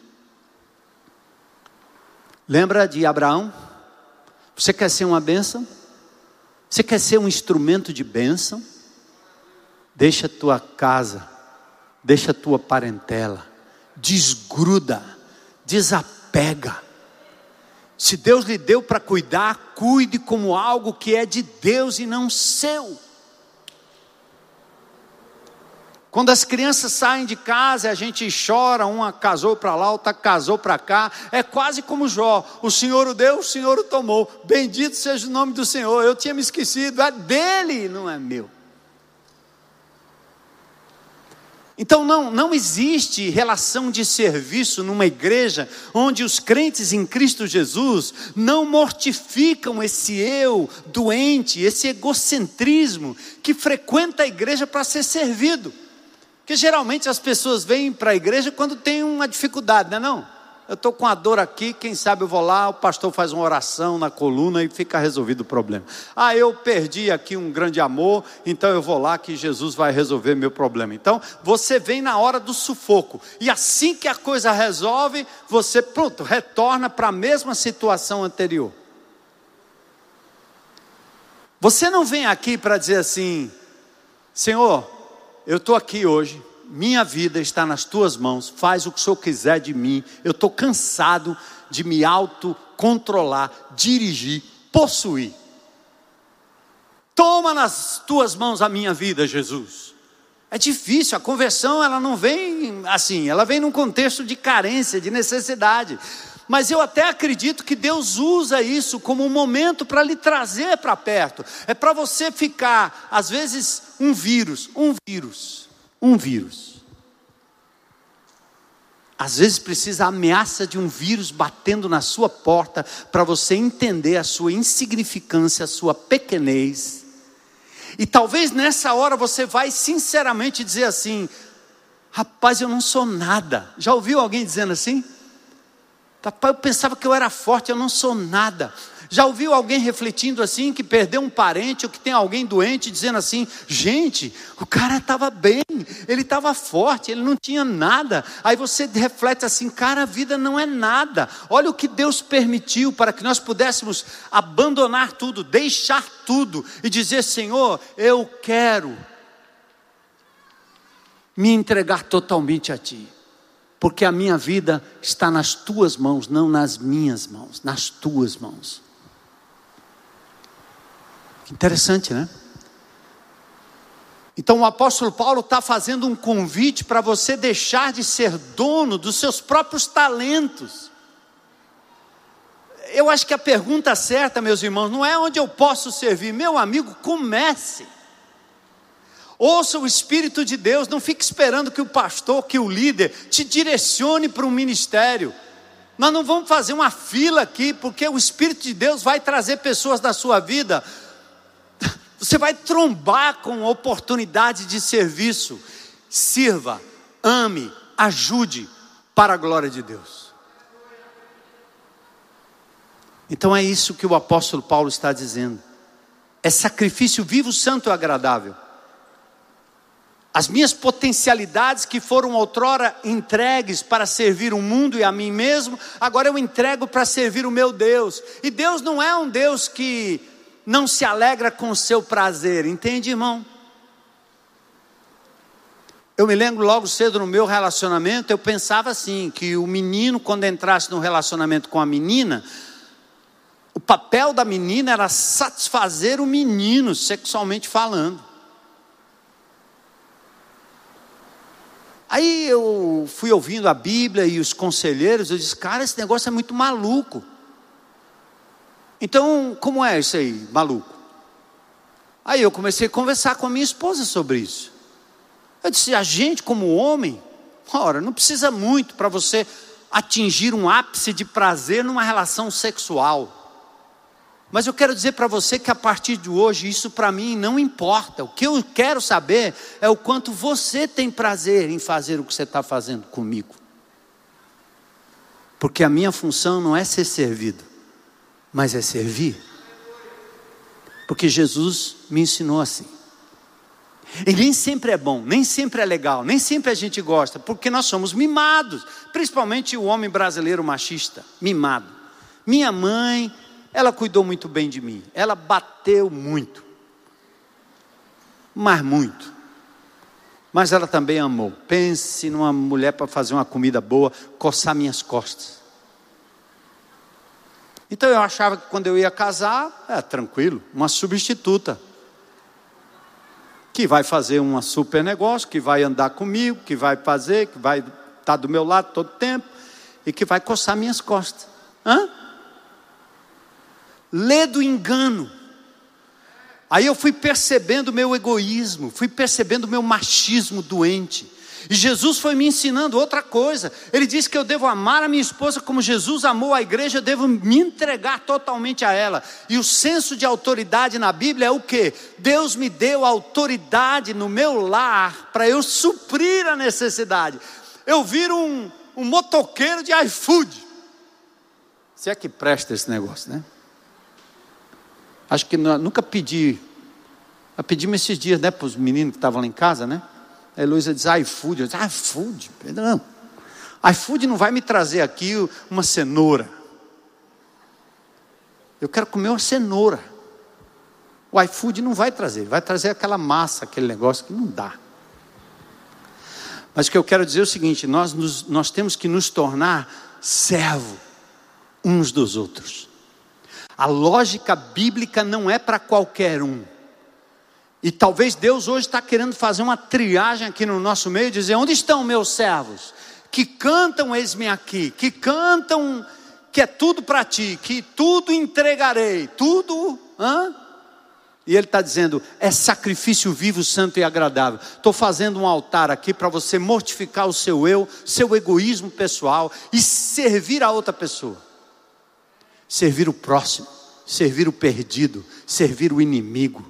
Lembra de Abraão? Você quer ser uma bênção? Você quer ser um instrumento de bênção? Deixa a tua casa, deixa a tua parentela, desgruda, desapega. Se Deus lhe deu para cuidar, cuide como algo que é de Deus e não seu. Quando as crianças saem de casa, a gente chora, uma casou para lá, outra casou para cá. É quase como Jó: o Senhor o deu, o Senhor o tomou. Bendito seja o nome do Senhor. Eu tinha me esquecido, é dele, não é meu. Então não, não existe relação de serviço numa igreja onde os crentes em Cristo Jesus não mortificam esse eu doente, esse egocentrismo que frequenta a igreja para ser servido. Porque geralmente as pessoas vêm para a igreja quando tem uma dificuldade, não é não? Eu estou com a dor aqui, quem sabe eu vou lá, o pastor faz uma oração na coluna e fica resolvido o problema. Ah, eu perdi aqui um grande amor, então eu vou lá que Jesus vai resolver meu problema. Então, você vem na hora do sufoco, e assim que a coisa resolve, você, pronto, retorna para a mesma situação anterior. Você não vem aqui para dizer assim, Senhor, eu estou aqui hoje, minha vida está nas tuas mãos, faz o que o Senhor quiser de mim. Eu estou cansado de me autocontrolar, dirigir, possuir. Toma nas tuas mãos a minha vida, Jesus. É difícil, a conversão ela não vem assim, ela vem num contexto de carência, de necessidade. Mas eu até acredito que Deus usa isso como um momento para lhe trazer para perto. É para você ficar, às vezes, um vírus, um vírus, um vírus. Às vezes precisa a ameaça de um vírus batendo na sua porta para você entender a sua insignificância, a sua pequenez. E talvez nessa hora você vai sinceramente dizer assim: rapaz, eu não sou nada. Já ouviu alguém dizendo assim? Papai, eu pensava que eu era forte, eu não sou nada. Já ouviu alguém refletindo assim, que perdeu um parente, ou que tem alguém doente, dizendo assim: gente, o cara estava bem, ele estava forte, ele não tinha nada. Aí você reflete assim: cara, a vida não é nada. Olha o que Deus permitiu para que nós pudéssemos abandonar tudo, deixar tudo e dizer: Senhor, eu quero me entregar totalmente a Ti porque a minha vida está nas tuas mãos, não nas minhas mãos, nas tuas mãos. Interessante, né? Então o apóstolo Paulo está fazendo um convite para você deixar de ser dono dos seus próprios talentos. Eu acho que a pergunta certa, meus irmãos, não é onde eu posso servir. Meu amigo, comece. Ouça o Espírito de Deus, não fique esperando que o pastor, que o líder te direcione para um ministério. Nós não vamos fazer uma fila aqui, porque o Espírito de Deus vai trazer pessoas da sua vida. Você vai trombar com oportunidade de serviço. Sirva, ame, ajude para a glória de Deus. Então é isso que o apóstolo Paulo está dizendo. É sacrifício vivo, santo e agradável. As minhas potencialidades que foram outrora entregues para servir o mundo e a mim mesmo, agora eu entrego para servir o meu Deus. E Deus não é um Deus que não se alegra com o seu prazer, entende, irmão? Eu me lembro logo cedo no meu relacionamento, eu pensava assim, que o menino, quando entrasse no relacionamento com a menina, o papel da menina era satisfazer o menino, sexualmente falando. Aí eu fui ouvindo a Bíblia e os conselheiros, eu disse, cara, esse negócio é muito maluco. Então, como é isso aí, maluco? Aí eu comecei a conversar com a minha esposa sobre isso. Eu disse, a gente como homem, ora, não precisa muito para você atingir um ápice de prazer numa relação sexual. Mas eu quero dizer para você que a partir de hoje isso para mim não importa. O que eu quero saber é o quanto você tem prazer em fazer o que você está fazendo comigo. Porque a minha função não é ser servido, mas é servir. Porque Jesus me ensinou assim. E nem sempre é bom, nem sempre é legal, nem sempre a gente gosta, porque nós somos mimados, principalmente o homem brasileiro machista, mimado. Minha mãe, ela cuidou muito bem de mim, ela bateu muito, mas muito. Mas ela também amou. Pense numa mulher para fazer uma comida boa, coçar minhas costas. Então eu achava que quando eu ia casar, é tranquilo, uma substituta que vai fazer um super negócio, que vai andar comigo, que vai fazer, que vai estar tá do meu lado todo tempo e que vai coçar minhas costas. Hã? Lê do engano. Aí eu fui percebendo o meu egoísmo, fui percebendo o meu machismo doente. E Jesus foi me ensinando outra coisa. Ele disse que eu devo amar a minha esposa como Jesus amou a igreja, eu devo me entregar totalmente a ela. E o senso de autoridade na Bíblia é o que? Deus me deu autoridade no meu lar para eu suprir a necessidade. Eu viro um, um motoqueiro de iFood. Se é que presta esse negócio, né? Acho que nunca pedi. Pedimos esses dias, né, para os meninos que estavam lá em casa, né? A Heloísa diz iFood. Eu disse, iFood? Não. iFood não vai me trazer aqui uma cenoura. Eu quero comer uma cenoura. O iFood não vai trazer, vai trazer aquela massa, aquele negócio que não dá. Mas o que eu quero dizer é o seguinte: nós, nos, nós temos que nos tornar servo uns dos outros. A lógica bíblica não é para qualquer um. E talvez Deus hoje está querendo fazer uma triagem aqui no nosso meio, dizer: onde estão meus servos? Que cantam, eis-me aqui, que cantam, que é tudo para ti, que tudo entregarei, tudo. Hã? E ele está dizendo: é sacrifício vivo, santo e agradável. Estou fazendo um altar aqui para você mortificar o seu eu, seu egoísmo pessoal e servir a outra pessoa. Servir o próximo, servir o perdido, servir o inimigo.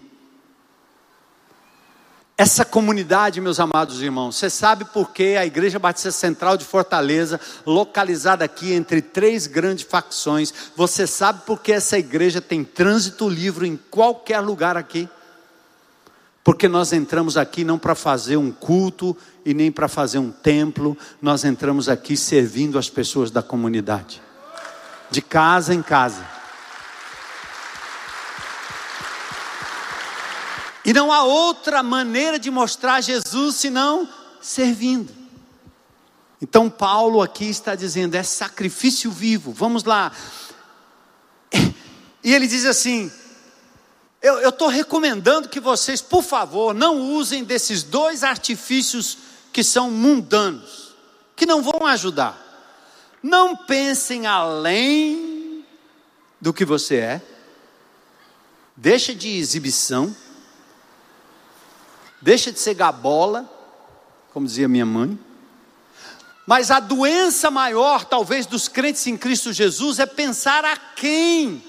Essa comunidade, meus amados irmãos, você sabe por que a Igreja Batista Central de Fortaleza, localizada aqui entre três grandes facções, você sabe por que essa igreja tem trânsito livre em qualquer lugar aqui? Porque nós entramos aqui não para fazer um culto e nem para fazer um templo, nós entramos aqui servindo as pessoas da comunidade, de casa em casa. E não há outra maneira de mostrar Jesus senão servindo. Então, Paulo aqui está dizendo: é sacrifício vivo. Vamos lá. E ele diz assim: eu estou recomendando que vocês, por favor, não usem desses dois artifícios que são mundanos, que não vão ajudar. Não pensem além do que você é. Deixa de exibição deixa de ser gabola, como dizia minha mãe. Mas a doença maior, talvez, dos crentes em Cristo Jesus é pensar a quem.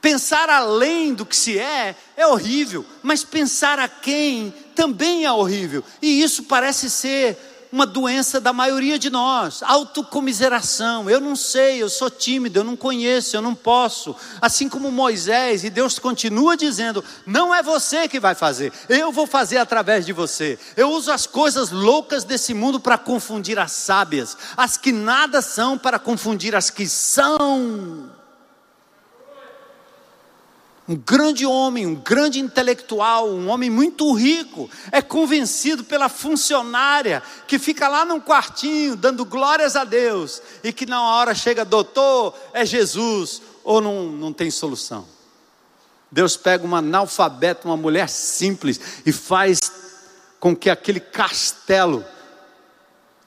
Pensar além do que se é é horrível, mas pensar a quem também é horrível. E isso parece ser uma doença da maioria de nós, autocomiseração. Eu não sei, eu sou tímido, eu não conheço, eu não posso. Assim como Moisés, e Deus continua dizendo: não é você que vai fazer, eu vou fazer através de você. Eu uso as coisas loucas desse mundo para confundir as sábias, as que nada são para confundir as que são. Um grande homem, um grande intelectual, um homem muito rico, é convencido pela funcionária que fica lá num quartinho dando glórias a Deus e que na hora chega, doutor, é Jesus, ou não, não tem solução. Deus pega uma analfabeta, uma mulher simples e faz com que aquele castelo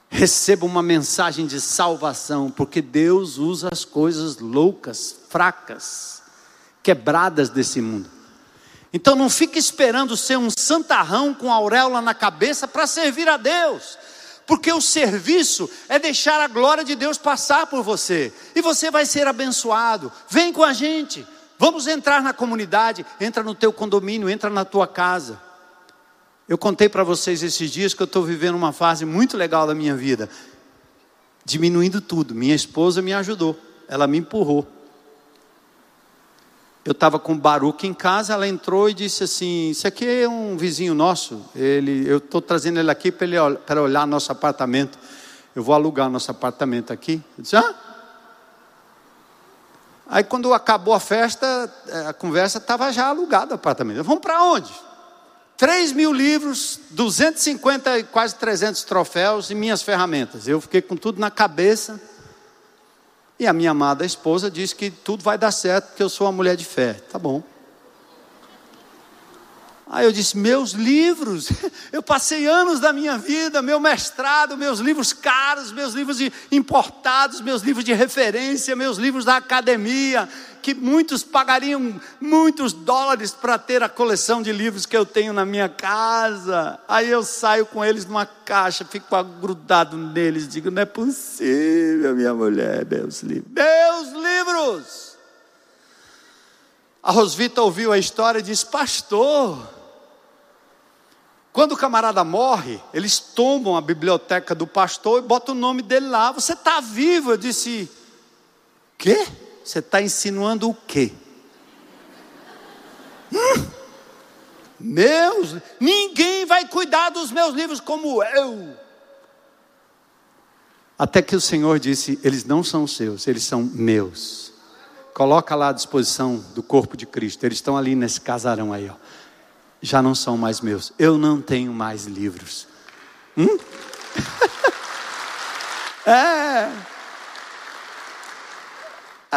receba uma mensagem de salvação, porque Deus usa as coisas loucas, fracas quebradas desse mundo. Então não fique esperando ser um santarrão com auréola na cabeça para servir a Deus. porque o serviço é deixar a glória de Deus passar por você, e você vai ser abençoado. Vem com a gente, vamos entrar na comunidade, entra no teu condomínio, entra na tua casa. Eu contei para vocês esses dias que eu estou vivendo uma fase muito legal da minha vida, diminuindo tudo. Minha esposa me ajudou, ela me empurrou. Eu estava com o Baruque em casa, ela entrou e disse assim: Isso aqui é um vizinho nosso. Ele, eu estou trazendo ele aqui para ele olhar nosso apartamento. Eu vou alugar nosso apartamento aqui. Eu disse: Ah? Aí quando acabou a festa, eh, a conversa estava já alugado o apartamento. Vamos para onde? 3 mil livros, 250 e quase 300 troféus e minhas ferramentas. Eu fiquei com tudo na cabeça. E a minha amada esposa disse que tudo vai dar certo, porque eu sou uma mulher de fé. Tá bom. Aí eu disse: Meus livros, eu passei anos da minha vida, meu mestrado, meus livros caros, meus livros importados, meus livros de referência, meus livros da academia, que muitos pagariam muitos dólares para ter a coleção de livros que eu tenho na minha casa. Aí eu saio com eles numa caixa, fico agrudado neles, digo: Não é possível, minha mulher, meus livros. Meus livros! A Rosvita ouviu a história e disse: Pastor. Quando o camarada morre, eles tombam a biblioteca do pastor e botam o nome dele lá. Você está vivo? Eu disse: Quê? Você está insinuando o quê? Hum, meus, ninguém vai cuidar dos meus livros como eu. Até que o Senhor disse: Eles não são seus, eles são meus. Coloca lá à disposição do corpo de Cristo. Eles estão ali nesse casarão aí, ó já não são mais meus. Eu não tenho mais livros. Hum? é.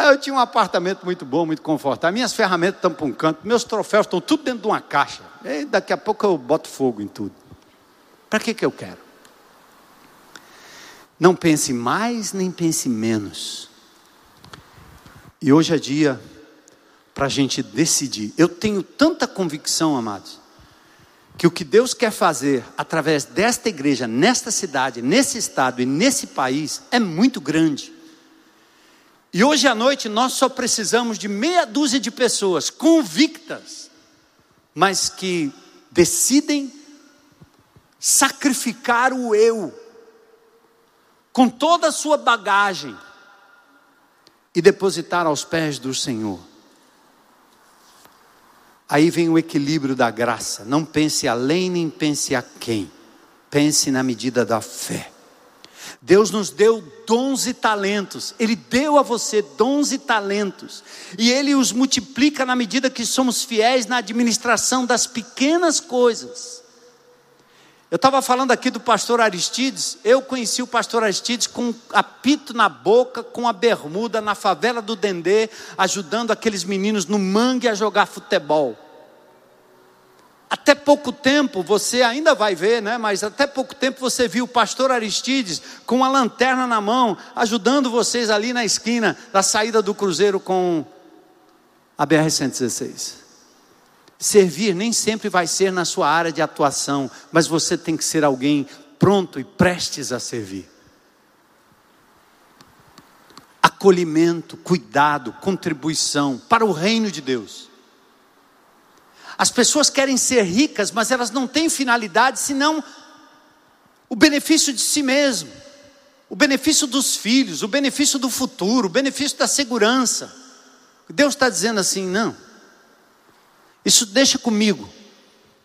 Eu tinha um apartamento muito bom, muito confortável. Minhas ferramentas estão para um canto, meus troféus estão tudo dentro de uma caixa. E daqui a pouco eu boto fogo em tudo. Para que, que eu quero? Não pense mais, nem pense menos. E hoje é dia para a gente decidir. Eu tenho tanta convicção, amados, que o que Deus quer fazer através desta igreja, nesta cidade, nesse estado e nesse país é muito grande. E hoje à noite nós só precisamos de meia dúzia de pessoas convictas, mas que decidem sacrificar o eu, com toda a sua bagagem, e depositar aos pés do Senhor. Aí vem o equilíbrio da graça. Não pense além nem pense a quem. Pense na medida da fé. Deus nos deu dons e talentos. Ele deu a você dons e talentos. E Ele os multiplica na medida que somos fiéis na administração das pequenas coisas. Eu estava falando aqui do pastor Aristides. Eu conheci o pastor Aristides com apito na boca, com a bermuda na favela do Dendê, ajudando aqueles meninos no mangue a jogar futebol. Até pouco tempo você ainda vai ver, né? Mas até pouco tempo você viu o pastor Aristides com uma lanterna na mão, ajudando vocês ali na esquina da saída do cruzeiro com a BR-116. Servir nem sempre vai ser na sua área de atuação, mas você tem que ser alguém pronto e prestes a servir. Acolhimento, cuidado, contribuição para o reino de Deus. As pessoas querem ser ricas, mas elas não têm finalidade senão o benefício de si mesmo, o benefício dos filhos, o benefício do futuro, o benefício da segurança. Deus está dizendo assim: não, isso deixa comigo,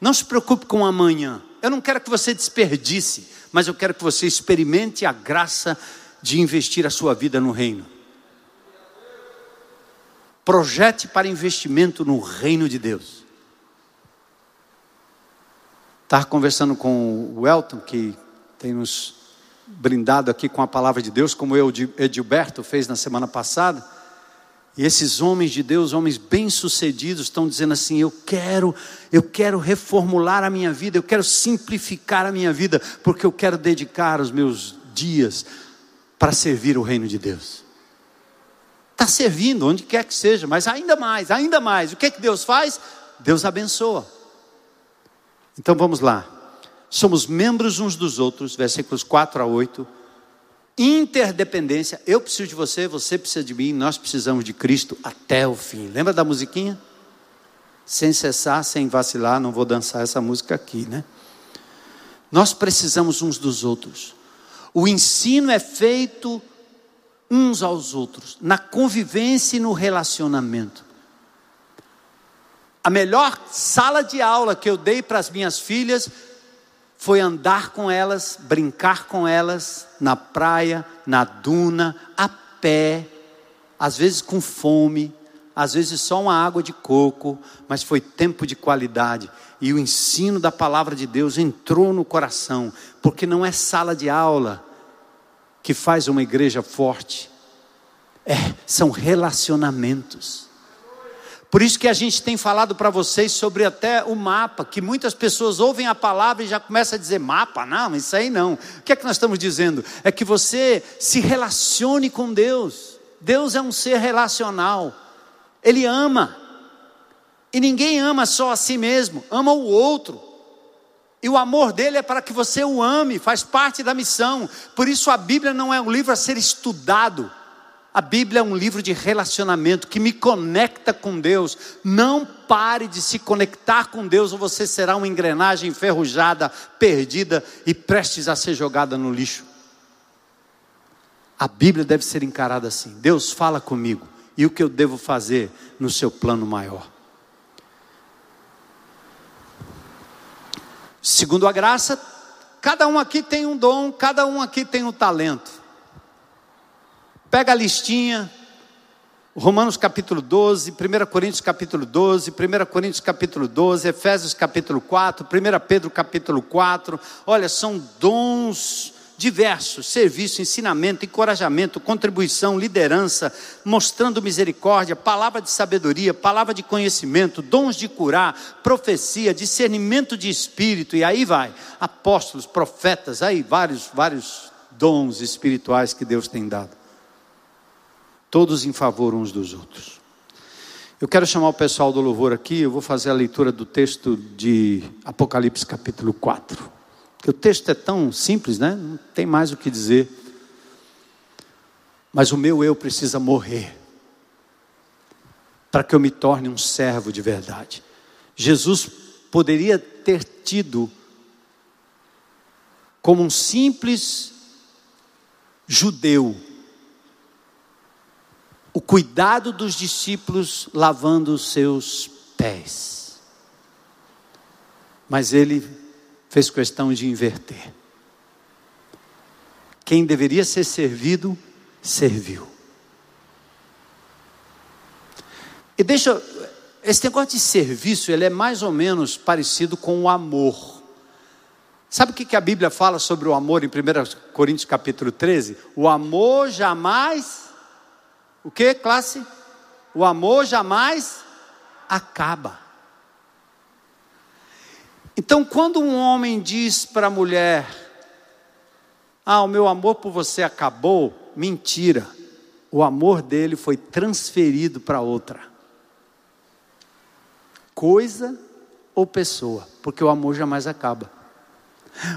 não se preocupe com amanhã. Eu não quero que você desperdice, mas eu quero que você experimente a graça de investir a sua vida no reino. Projete para investimento no reino de Deus. Estava conversando com o Elton, que tem nos brindado aqui com a palavra de Deus, como eu, Edilberto, fez na semana passada. E esses homens de Deus, homens bem-sucedidos, estão dizendo assim: eu quero, eu quero reformular a minha vida, eu quero simplificar a minha vida, porque eu quero dedicar os meus dias para servir o reino de Deus. Está servindo, onde quer que seja, mas ainda mais, ainda mais. O que é que Deus faz? Deus abençoa. Então vamos lá. somos membros uns dos outros, versículos 4 a 8. Interdependência, eu preciso de você, você precisa de mim, nós precisamos de Cristo até o fim. Lembra da musiquinha? Sem cessar, sem vacilar, não vou dançar essa música aqui, né? Nós precisamos uns dos outros. O ensino é feito uns aos outros, na convivência e no relacionamento. A melhor sala de aula que eu dei para as minhas filhas foi andar com elas, brincar com elas na praia, na duna, a pé, às vezes com fome, às vezes só uma água de coco, mas foi tempo de qualidade. E o ensino da palavra de Deus entrou no coração, porque não é sala de aula que faz uma igreja forte, é, são relacionamentos. Por isso que a gente tem falado para vocês sobre até o mapa, que muitas pessoas ouvem a palavra e já começam a dizer mapa, não, isso aí não. O que é que nós estamos dizendo? É que você se relacione com Deus. Deus é um ser relacional. Ele ama. E ninguém ama só a si mesmo, ama o outro. E o amor dele é para que você o ame, faz parte da missão. Por isso a Bíblia não é um livro a ser estudado, a Bíblia é um livro de relacionamento que me conecta com Deus. Não pare de se conectar com Deus, ou você será uma engrenagem enferrujada, perdida e prestes a ser jogada no lixo. A Bíblia deve ser encarada assim: Deus fala comigo, e o que eu devo fazer no seu plano maior. Segundo a graça, cada um aqui tem um dom, cada um aqui tem um talento. Pega a listinha, Romanos capítulo 12, 1 Coríntios capítulo 12, 1 Coríntios capítulo 12, Efésios capítulo 4, 1 Pedro capítulo 4. Olha, são dons diversos: serviço, ensinamento, encorajamento, contribuição, liderança, mostrando misericórdia, palavra de sabedoria, palavra de conhecimento, dons de curar, profecia, discernimento de espírito, e aí vai, apóstolos, profetas, aí vários, vários dons espirituais que Deus tem dado todos em favor uns dos outros. Eu quero chamar o pessoal do louvor aqui, eu vou fazer a leitura do texto de Apocalipse capítulo 4. Porque o texto é tão simples, né? Não tem mais o que dizer. Mas o meu eu precisa morrer para que eu me torne um servo de verdade. Jesus poderia ter tido como um simples judeu o cuidado dos discípulos lavando os seus pés. Mas ele fez questão de inverter. Quem deveria ser servido, serviu. E deixa, esse negócio de serviço, ele é mais ou menos parecido com o amor. Sabe o que a Bíblia fala sobre o amor em 1 Coríntios capítulo 13? O amor jamais o que, classe? O amor jamais acaba. Então, quando um homem diz para a mulher: Ah, o meu amor por você acabou, mentira. O amor dele foi transferido para outra. Coisa ou pessoa, porque o amor jamais acaba.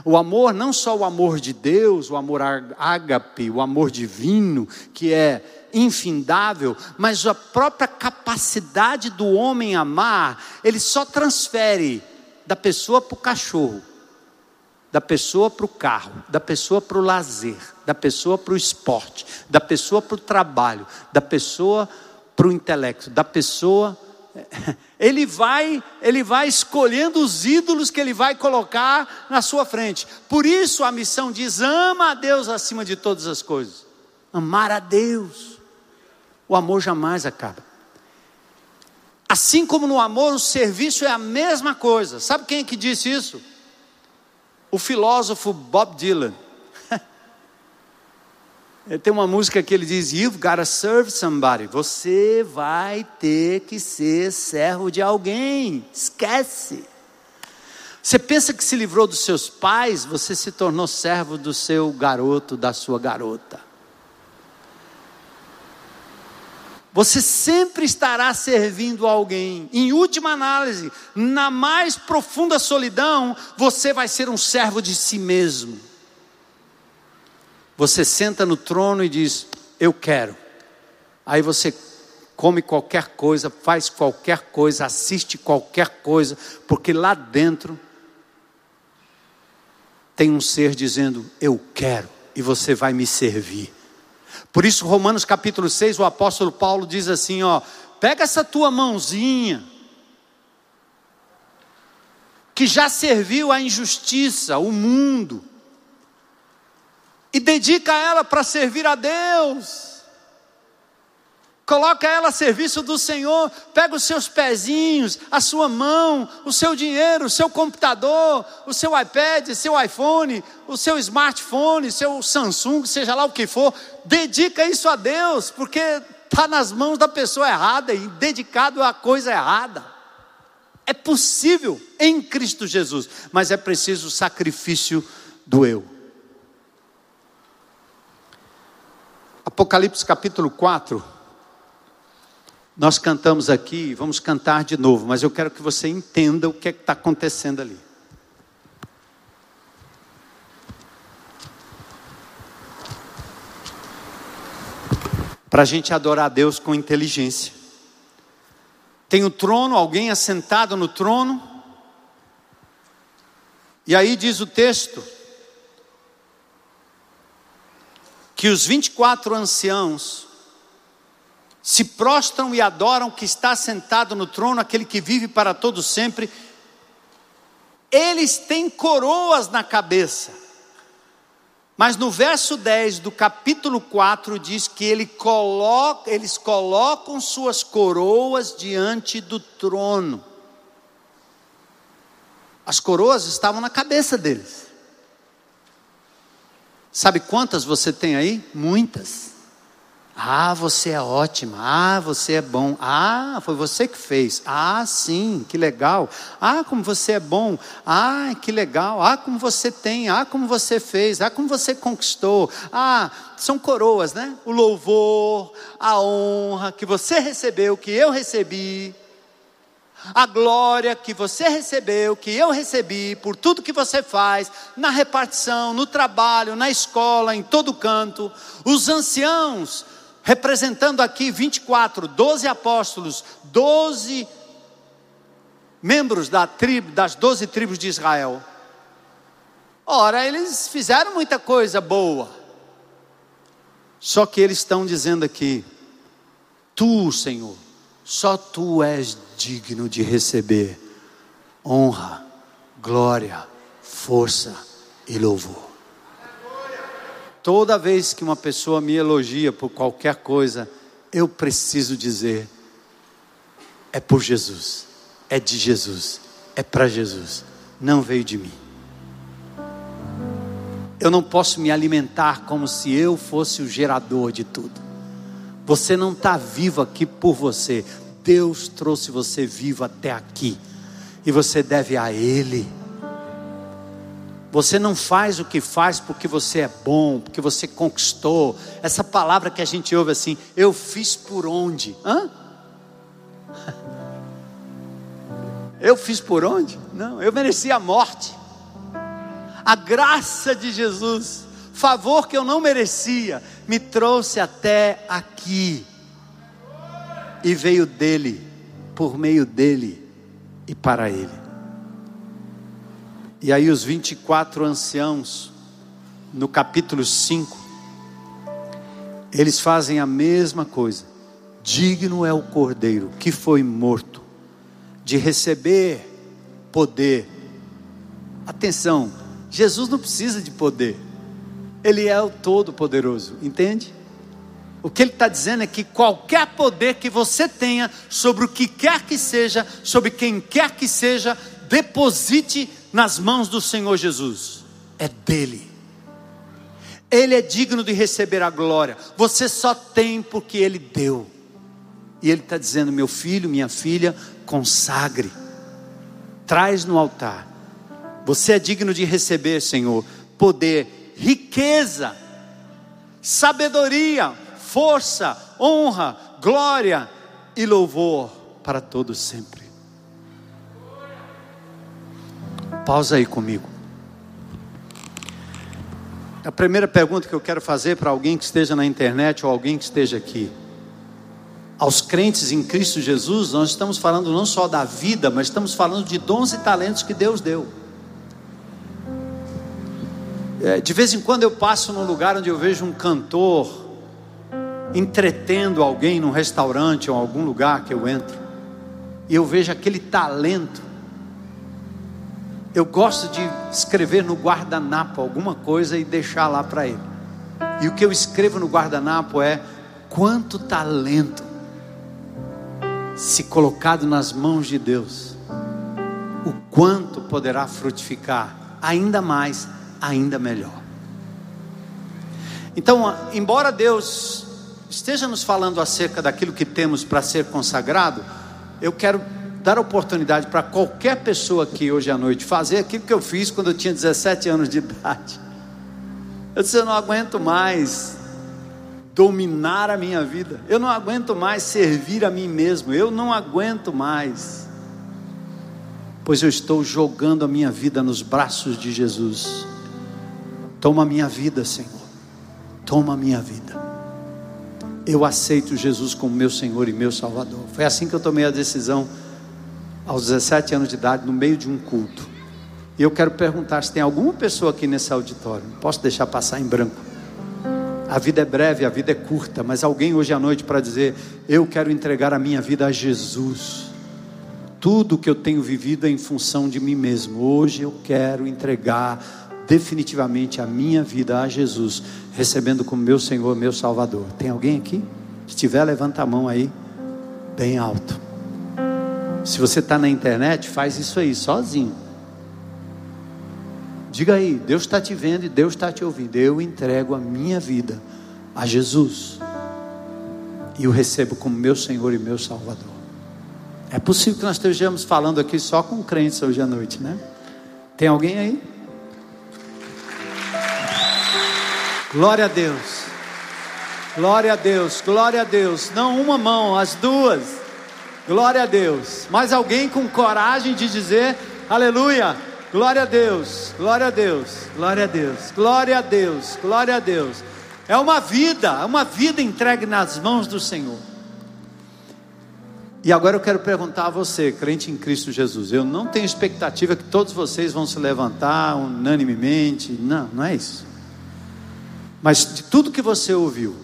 O amor, não só o amor de Deus, o amor ágape, o amor divino, que é infindável, mas a própria capacidade do homem amar, ele só transfere da pessoa para o cachorro, da pessoa para o carro, da pessoa para o lazer, da pessoa para o esporte, da pessoa para o trabalho, da pessoa para o intelecto, da pessoa. Ele vai, ele vai escolhendo os ídolos que ele vai colocar na sua frente. Por isso a missão diz: ama a Deus acima de todas as coisas. Amar a Deus o amor jamais acaba. Assim como no amor, o serviço é a mesma coisa. Sabe quem é que disse isso? O filósofo Bob Dylan. Ele tem uma música que ele diz: You've got to serve somebody. Você vai ter que ser servo de alguém. Esquece. Você pensa que se livrou dos seus pais, você se tornou servo do seu garoto, da sua garota. Você sempre estará servindo alguém. Em última análise, na mais profunda solidão, você vai ser um servo de si mesmo. Você senta no trono e diz: Eu quero. Aí você come qualquer coisa, faz qualquer coisa, assiste qualquer coisa, porque lá dentro tem um ser dizendo: Eu quero, e você vai me servir. Por isso, Romanos capítulo 6, o apóstolo Paulo diz assim: ó, pega essa tua mãozinha, que já serviu à injustiça, o mundo, e dedica ela para servir a Deus. Coloca ela a serviço do Senhor, pega os seus pezinhos, a sua mão, o seu dinheiro, o seu computador, o seu iPad, seu iPhone, o seu smartphone, seu Samsung, seja lá o que for, dedica isso a Deus, porque está nas mãos da pessoa errada e dedicado à coisa errada. É possível em Cristo Jesus, mas é preciso o sacrifício do eu. Apocalipse capítulo 4 nós cantamos aqui, vamos cantar de novo, mas eu quero que você entenda o que é está acontecendo ali. Para a gente adorar a Deus com inteligência. Tem o trono, alguém assentado no trono. E aí diz o texto que os 24 anciãos se prostram e adoram que está sentado no trono, aquele que vive para todo sempre. Eles têm coroas na cabeça. Mas no verso 10 do capítulo 4 diz que ele coloca, eles colocam suas coroas diante do trono. As coroas estavam na cabeça deles. Sabe quantas você tem aí? Muitas. Ah, você é ótima. Ah, você é bom. Ah, foi você que fez. Ah, sim, que legal. Ah, como você é bom. Ah, que legal. Ah, como você tem. Ah, como você fez. Ah, como você conquistou. Ah, são coroas, né? O louvor, a honra que você recebeu, que eu recebi. A glória que você recebeu, que eu recebi, por tudo que você faz, na repartição, no trabalho, na escola, em todo canto. Os anciãos representando aqui 24, 12 apóstolos, 12 membros da tribo, das 12 tribos de Israel. Ora, eles fizeram muita coisa boa. Só que eles estão dizendo aqui: Tu, Senhor, só tu és digno de receber honra, glória, força e louvor. Toda vez que uma pessoa me elogia por qualquer coisa, eu preciso dizer: é por Jesus, é de Jesus, é para Jesus, não veio de mim. Eu não posso me alimentar como se eu fosse o gerador de tudo. Você não está vivo aqui por você, Deus trouxe você vivo até aqui, e você deve a Ele. Você não faz o que faz porque você é bom, porque você conquistou. Essa palavra que a gente ouve assim, eu fiz por onde? Hã? Eu fiz por onde? Não, eu mereci a morte. A graça de Jesus, favor que eu não merecia, me trouxe até aqui. E veio dele, por meio dele e para ele. E aí, os 24 anciãos, no capítulo 5, eles fazem a mesma coisa. Digno é o cordeiro que foi morto de receber poder. Atenção, Jesus não precisa de poder, Ele é o Todo-Poderoso, entende? O que ele está dizendo é que qualquer poder que você tenha sobre o que quer que seja, sobre quem quer que seja, deposite nas mãos do Senhor Jesus, é dele. Ele é digno de receber a glória. Você só tem porque ele deu. E ele está dizendo: meu filho, minha filha, consagre, traz no altar. Você é digno de receber, Senhor, poder, riqueza, sabedoria, força, honra, glória e louvor para todos sempre. Pausa aí comigo. A primeira pergunta que eu quero fazer para alguém que esteja na internet ou alguém que esteja aqui. Aos crentes em Cristo Jesus, nós estamos falando não só da vida, mas estamos falando de dons e talentos que Deus deu. É, de vez em quando eu passo num lugar onde eu vejo um cantor entretendo alguém num restaurante ou algum lugar que eu entro, e eu vejo aquele talento. Eu gosto de escrever no guardanapo alguma coisa e deixar lá para ele. E o que eu escrevo no guardanapo é quanto talento se colocado nas mãos de Deus, o quanto poderá frutificar ainda mais, ainda melhor. Então, embora Deus esteja nos falando acerca daquilo que temos para ser consagrado, eu quero dar oportunidade para qualquer pessoa aqui hoje à noite fazer aquilo que eu fiz quando eu tinha 17 anos de idade. Eu disse: eu não aguento mais dominar a minha vida, eu não aguento mais servir a mim mesmo, eu não aguento mais, pois eu estou jogando a minha vida nos braços de Jesus. Toma a minha vida, Senhor, toma a minha vida eu aceito Jesus como meu Senhor e meu Salvador. Foi assim que eu tomei a decisão aos 17 anos de idade, no meio de um culto. E eu quero perguntar se tem alguma pessoa aqui nesse auditório, não posso deixar passar em branco. A vida é breve, a vida é curta, mas alguém hoje à noite para dizer: Eu quero entregar a minha vida a Jesus. Tudo que eu tenho vivido é em função de mim mesmo. Hoje eu quero entregar definitivamente a minha vida a Jesus, recebendo como meu Senhor, meu Salvador. Tem alguém aqui? Se tiver, levanta a mão aí, bem alto. Se você está na internet, faz isso aí, sozinho. Diga aí, Deus está te vendo e Deus está te ouvindo. Eu entrego a minha vida a Jesus e o recebo como meu Senhor e meu Salvador. É possível que nós estejamos falando aqui só com crentes hoje à noite, né? Tem alguém aí? Glória a Deus. Glória a Deus, glória a Deus. Não uma mão, as duas. Glória a Deus. Mais alguém com coragem de dizer aleluia. Glória a Deus, glória a Deus, glória a Deus, glória a Deus, glória a Deus. É uma vida, é uma vida entregue nas mãos do Senhor. E agora eu quero perguntar a você, crente em Cristo Jesus. Eu não tenho expectativa que todos vocês vão se levantar unanimemente. Não, não é isso. Mas de tudo que você ouviu,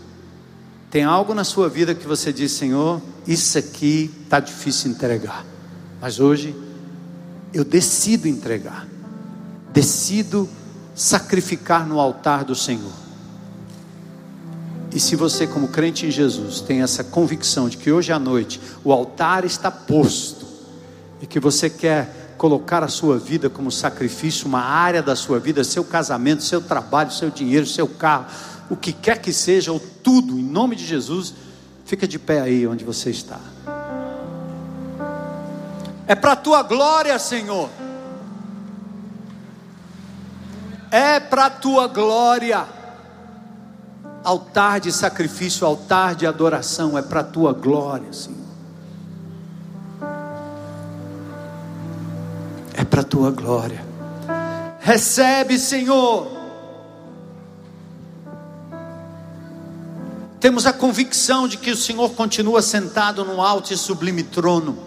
tem algo na sua vida que você diz, Senhor, isso aqui está difícil entregar. Mas hoje eu decido entregar, decido sacrificar no altar do Senhor. E se você, como crente em Jesus, tem essa convicção de que hoje à noite o altar está posto e que você quer colocar a sua vida como sacrifício, uma área da sua vida, seu casamento, seu trabalho, seu dinheiro, seu carro, o que quer que seja, ou tudo, em nome de Jesus, fica de pé aí onde você está. É para a tua glória, Senhor. É para a tua glória. Altar de sacrifício, altar de adoração, é para a tua glória, Senhor. Para a tua glória. Recebe, Senhor. Temos a convicção de que o Senhor continua sentado no alto e sublime trono,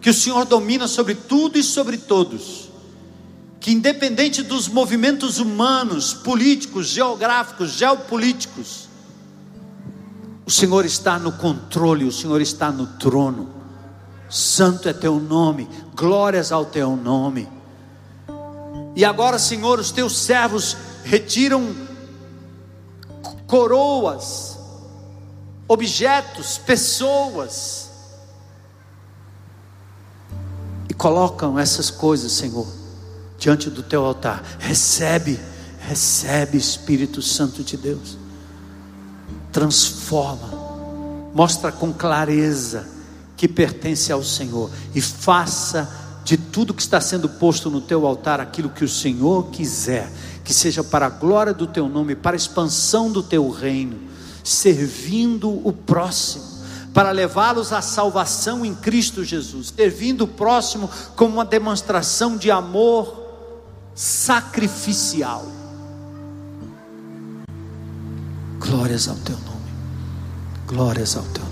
que o Senhor domina sobre tudo e sobre todos, que independente dos movimentos humanos, políticos, geográficos, geopolíticos, o Senhor está no controle, o Senhor está no trono. Santo é teu nome, glórias ao teu nome. E agora, Senhor, os teus servos retiram coroas, objetos, pessoas, e colocam essas coisas, Senhor, diante do teu altar. Recebe, recebe, Espírito Santo de Deus, transforma, mostra com clareza que pertence ao Senhor e faça de tudo que está sendo posto no teu altar aquilo que o Senhor quiser, que seja para a glória do teu nome, para a expansão do teu reino. servindo o próximo, para levá-los à salvação em Cristo Jesus, servindo o próximo como uma demonstração de amor sacrificial. Glórias ao teu nome. Glórias ao teu nome.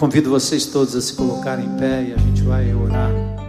Convido vocês todos a se colocarem em pé e a gente vai orar.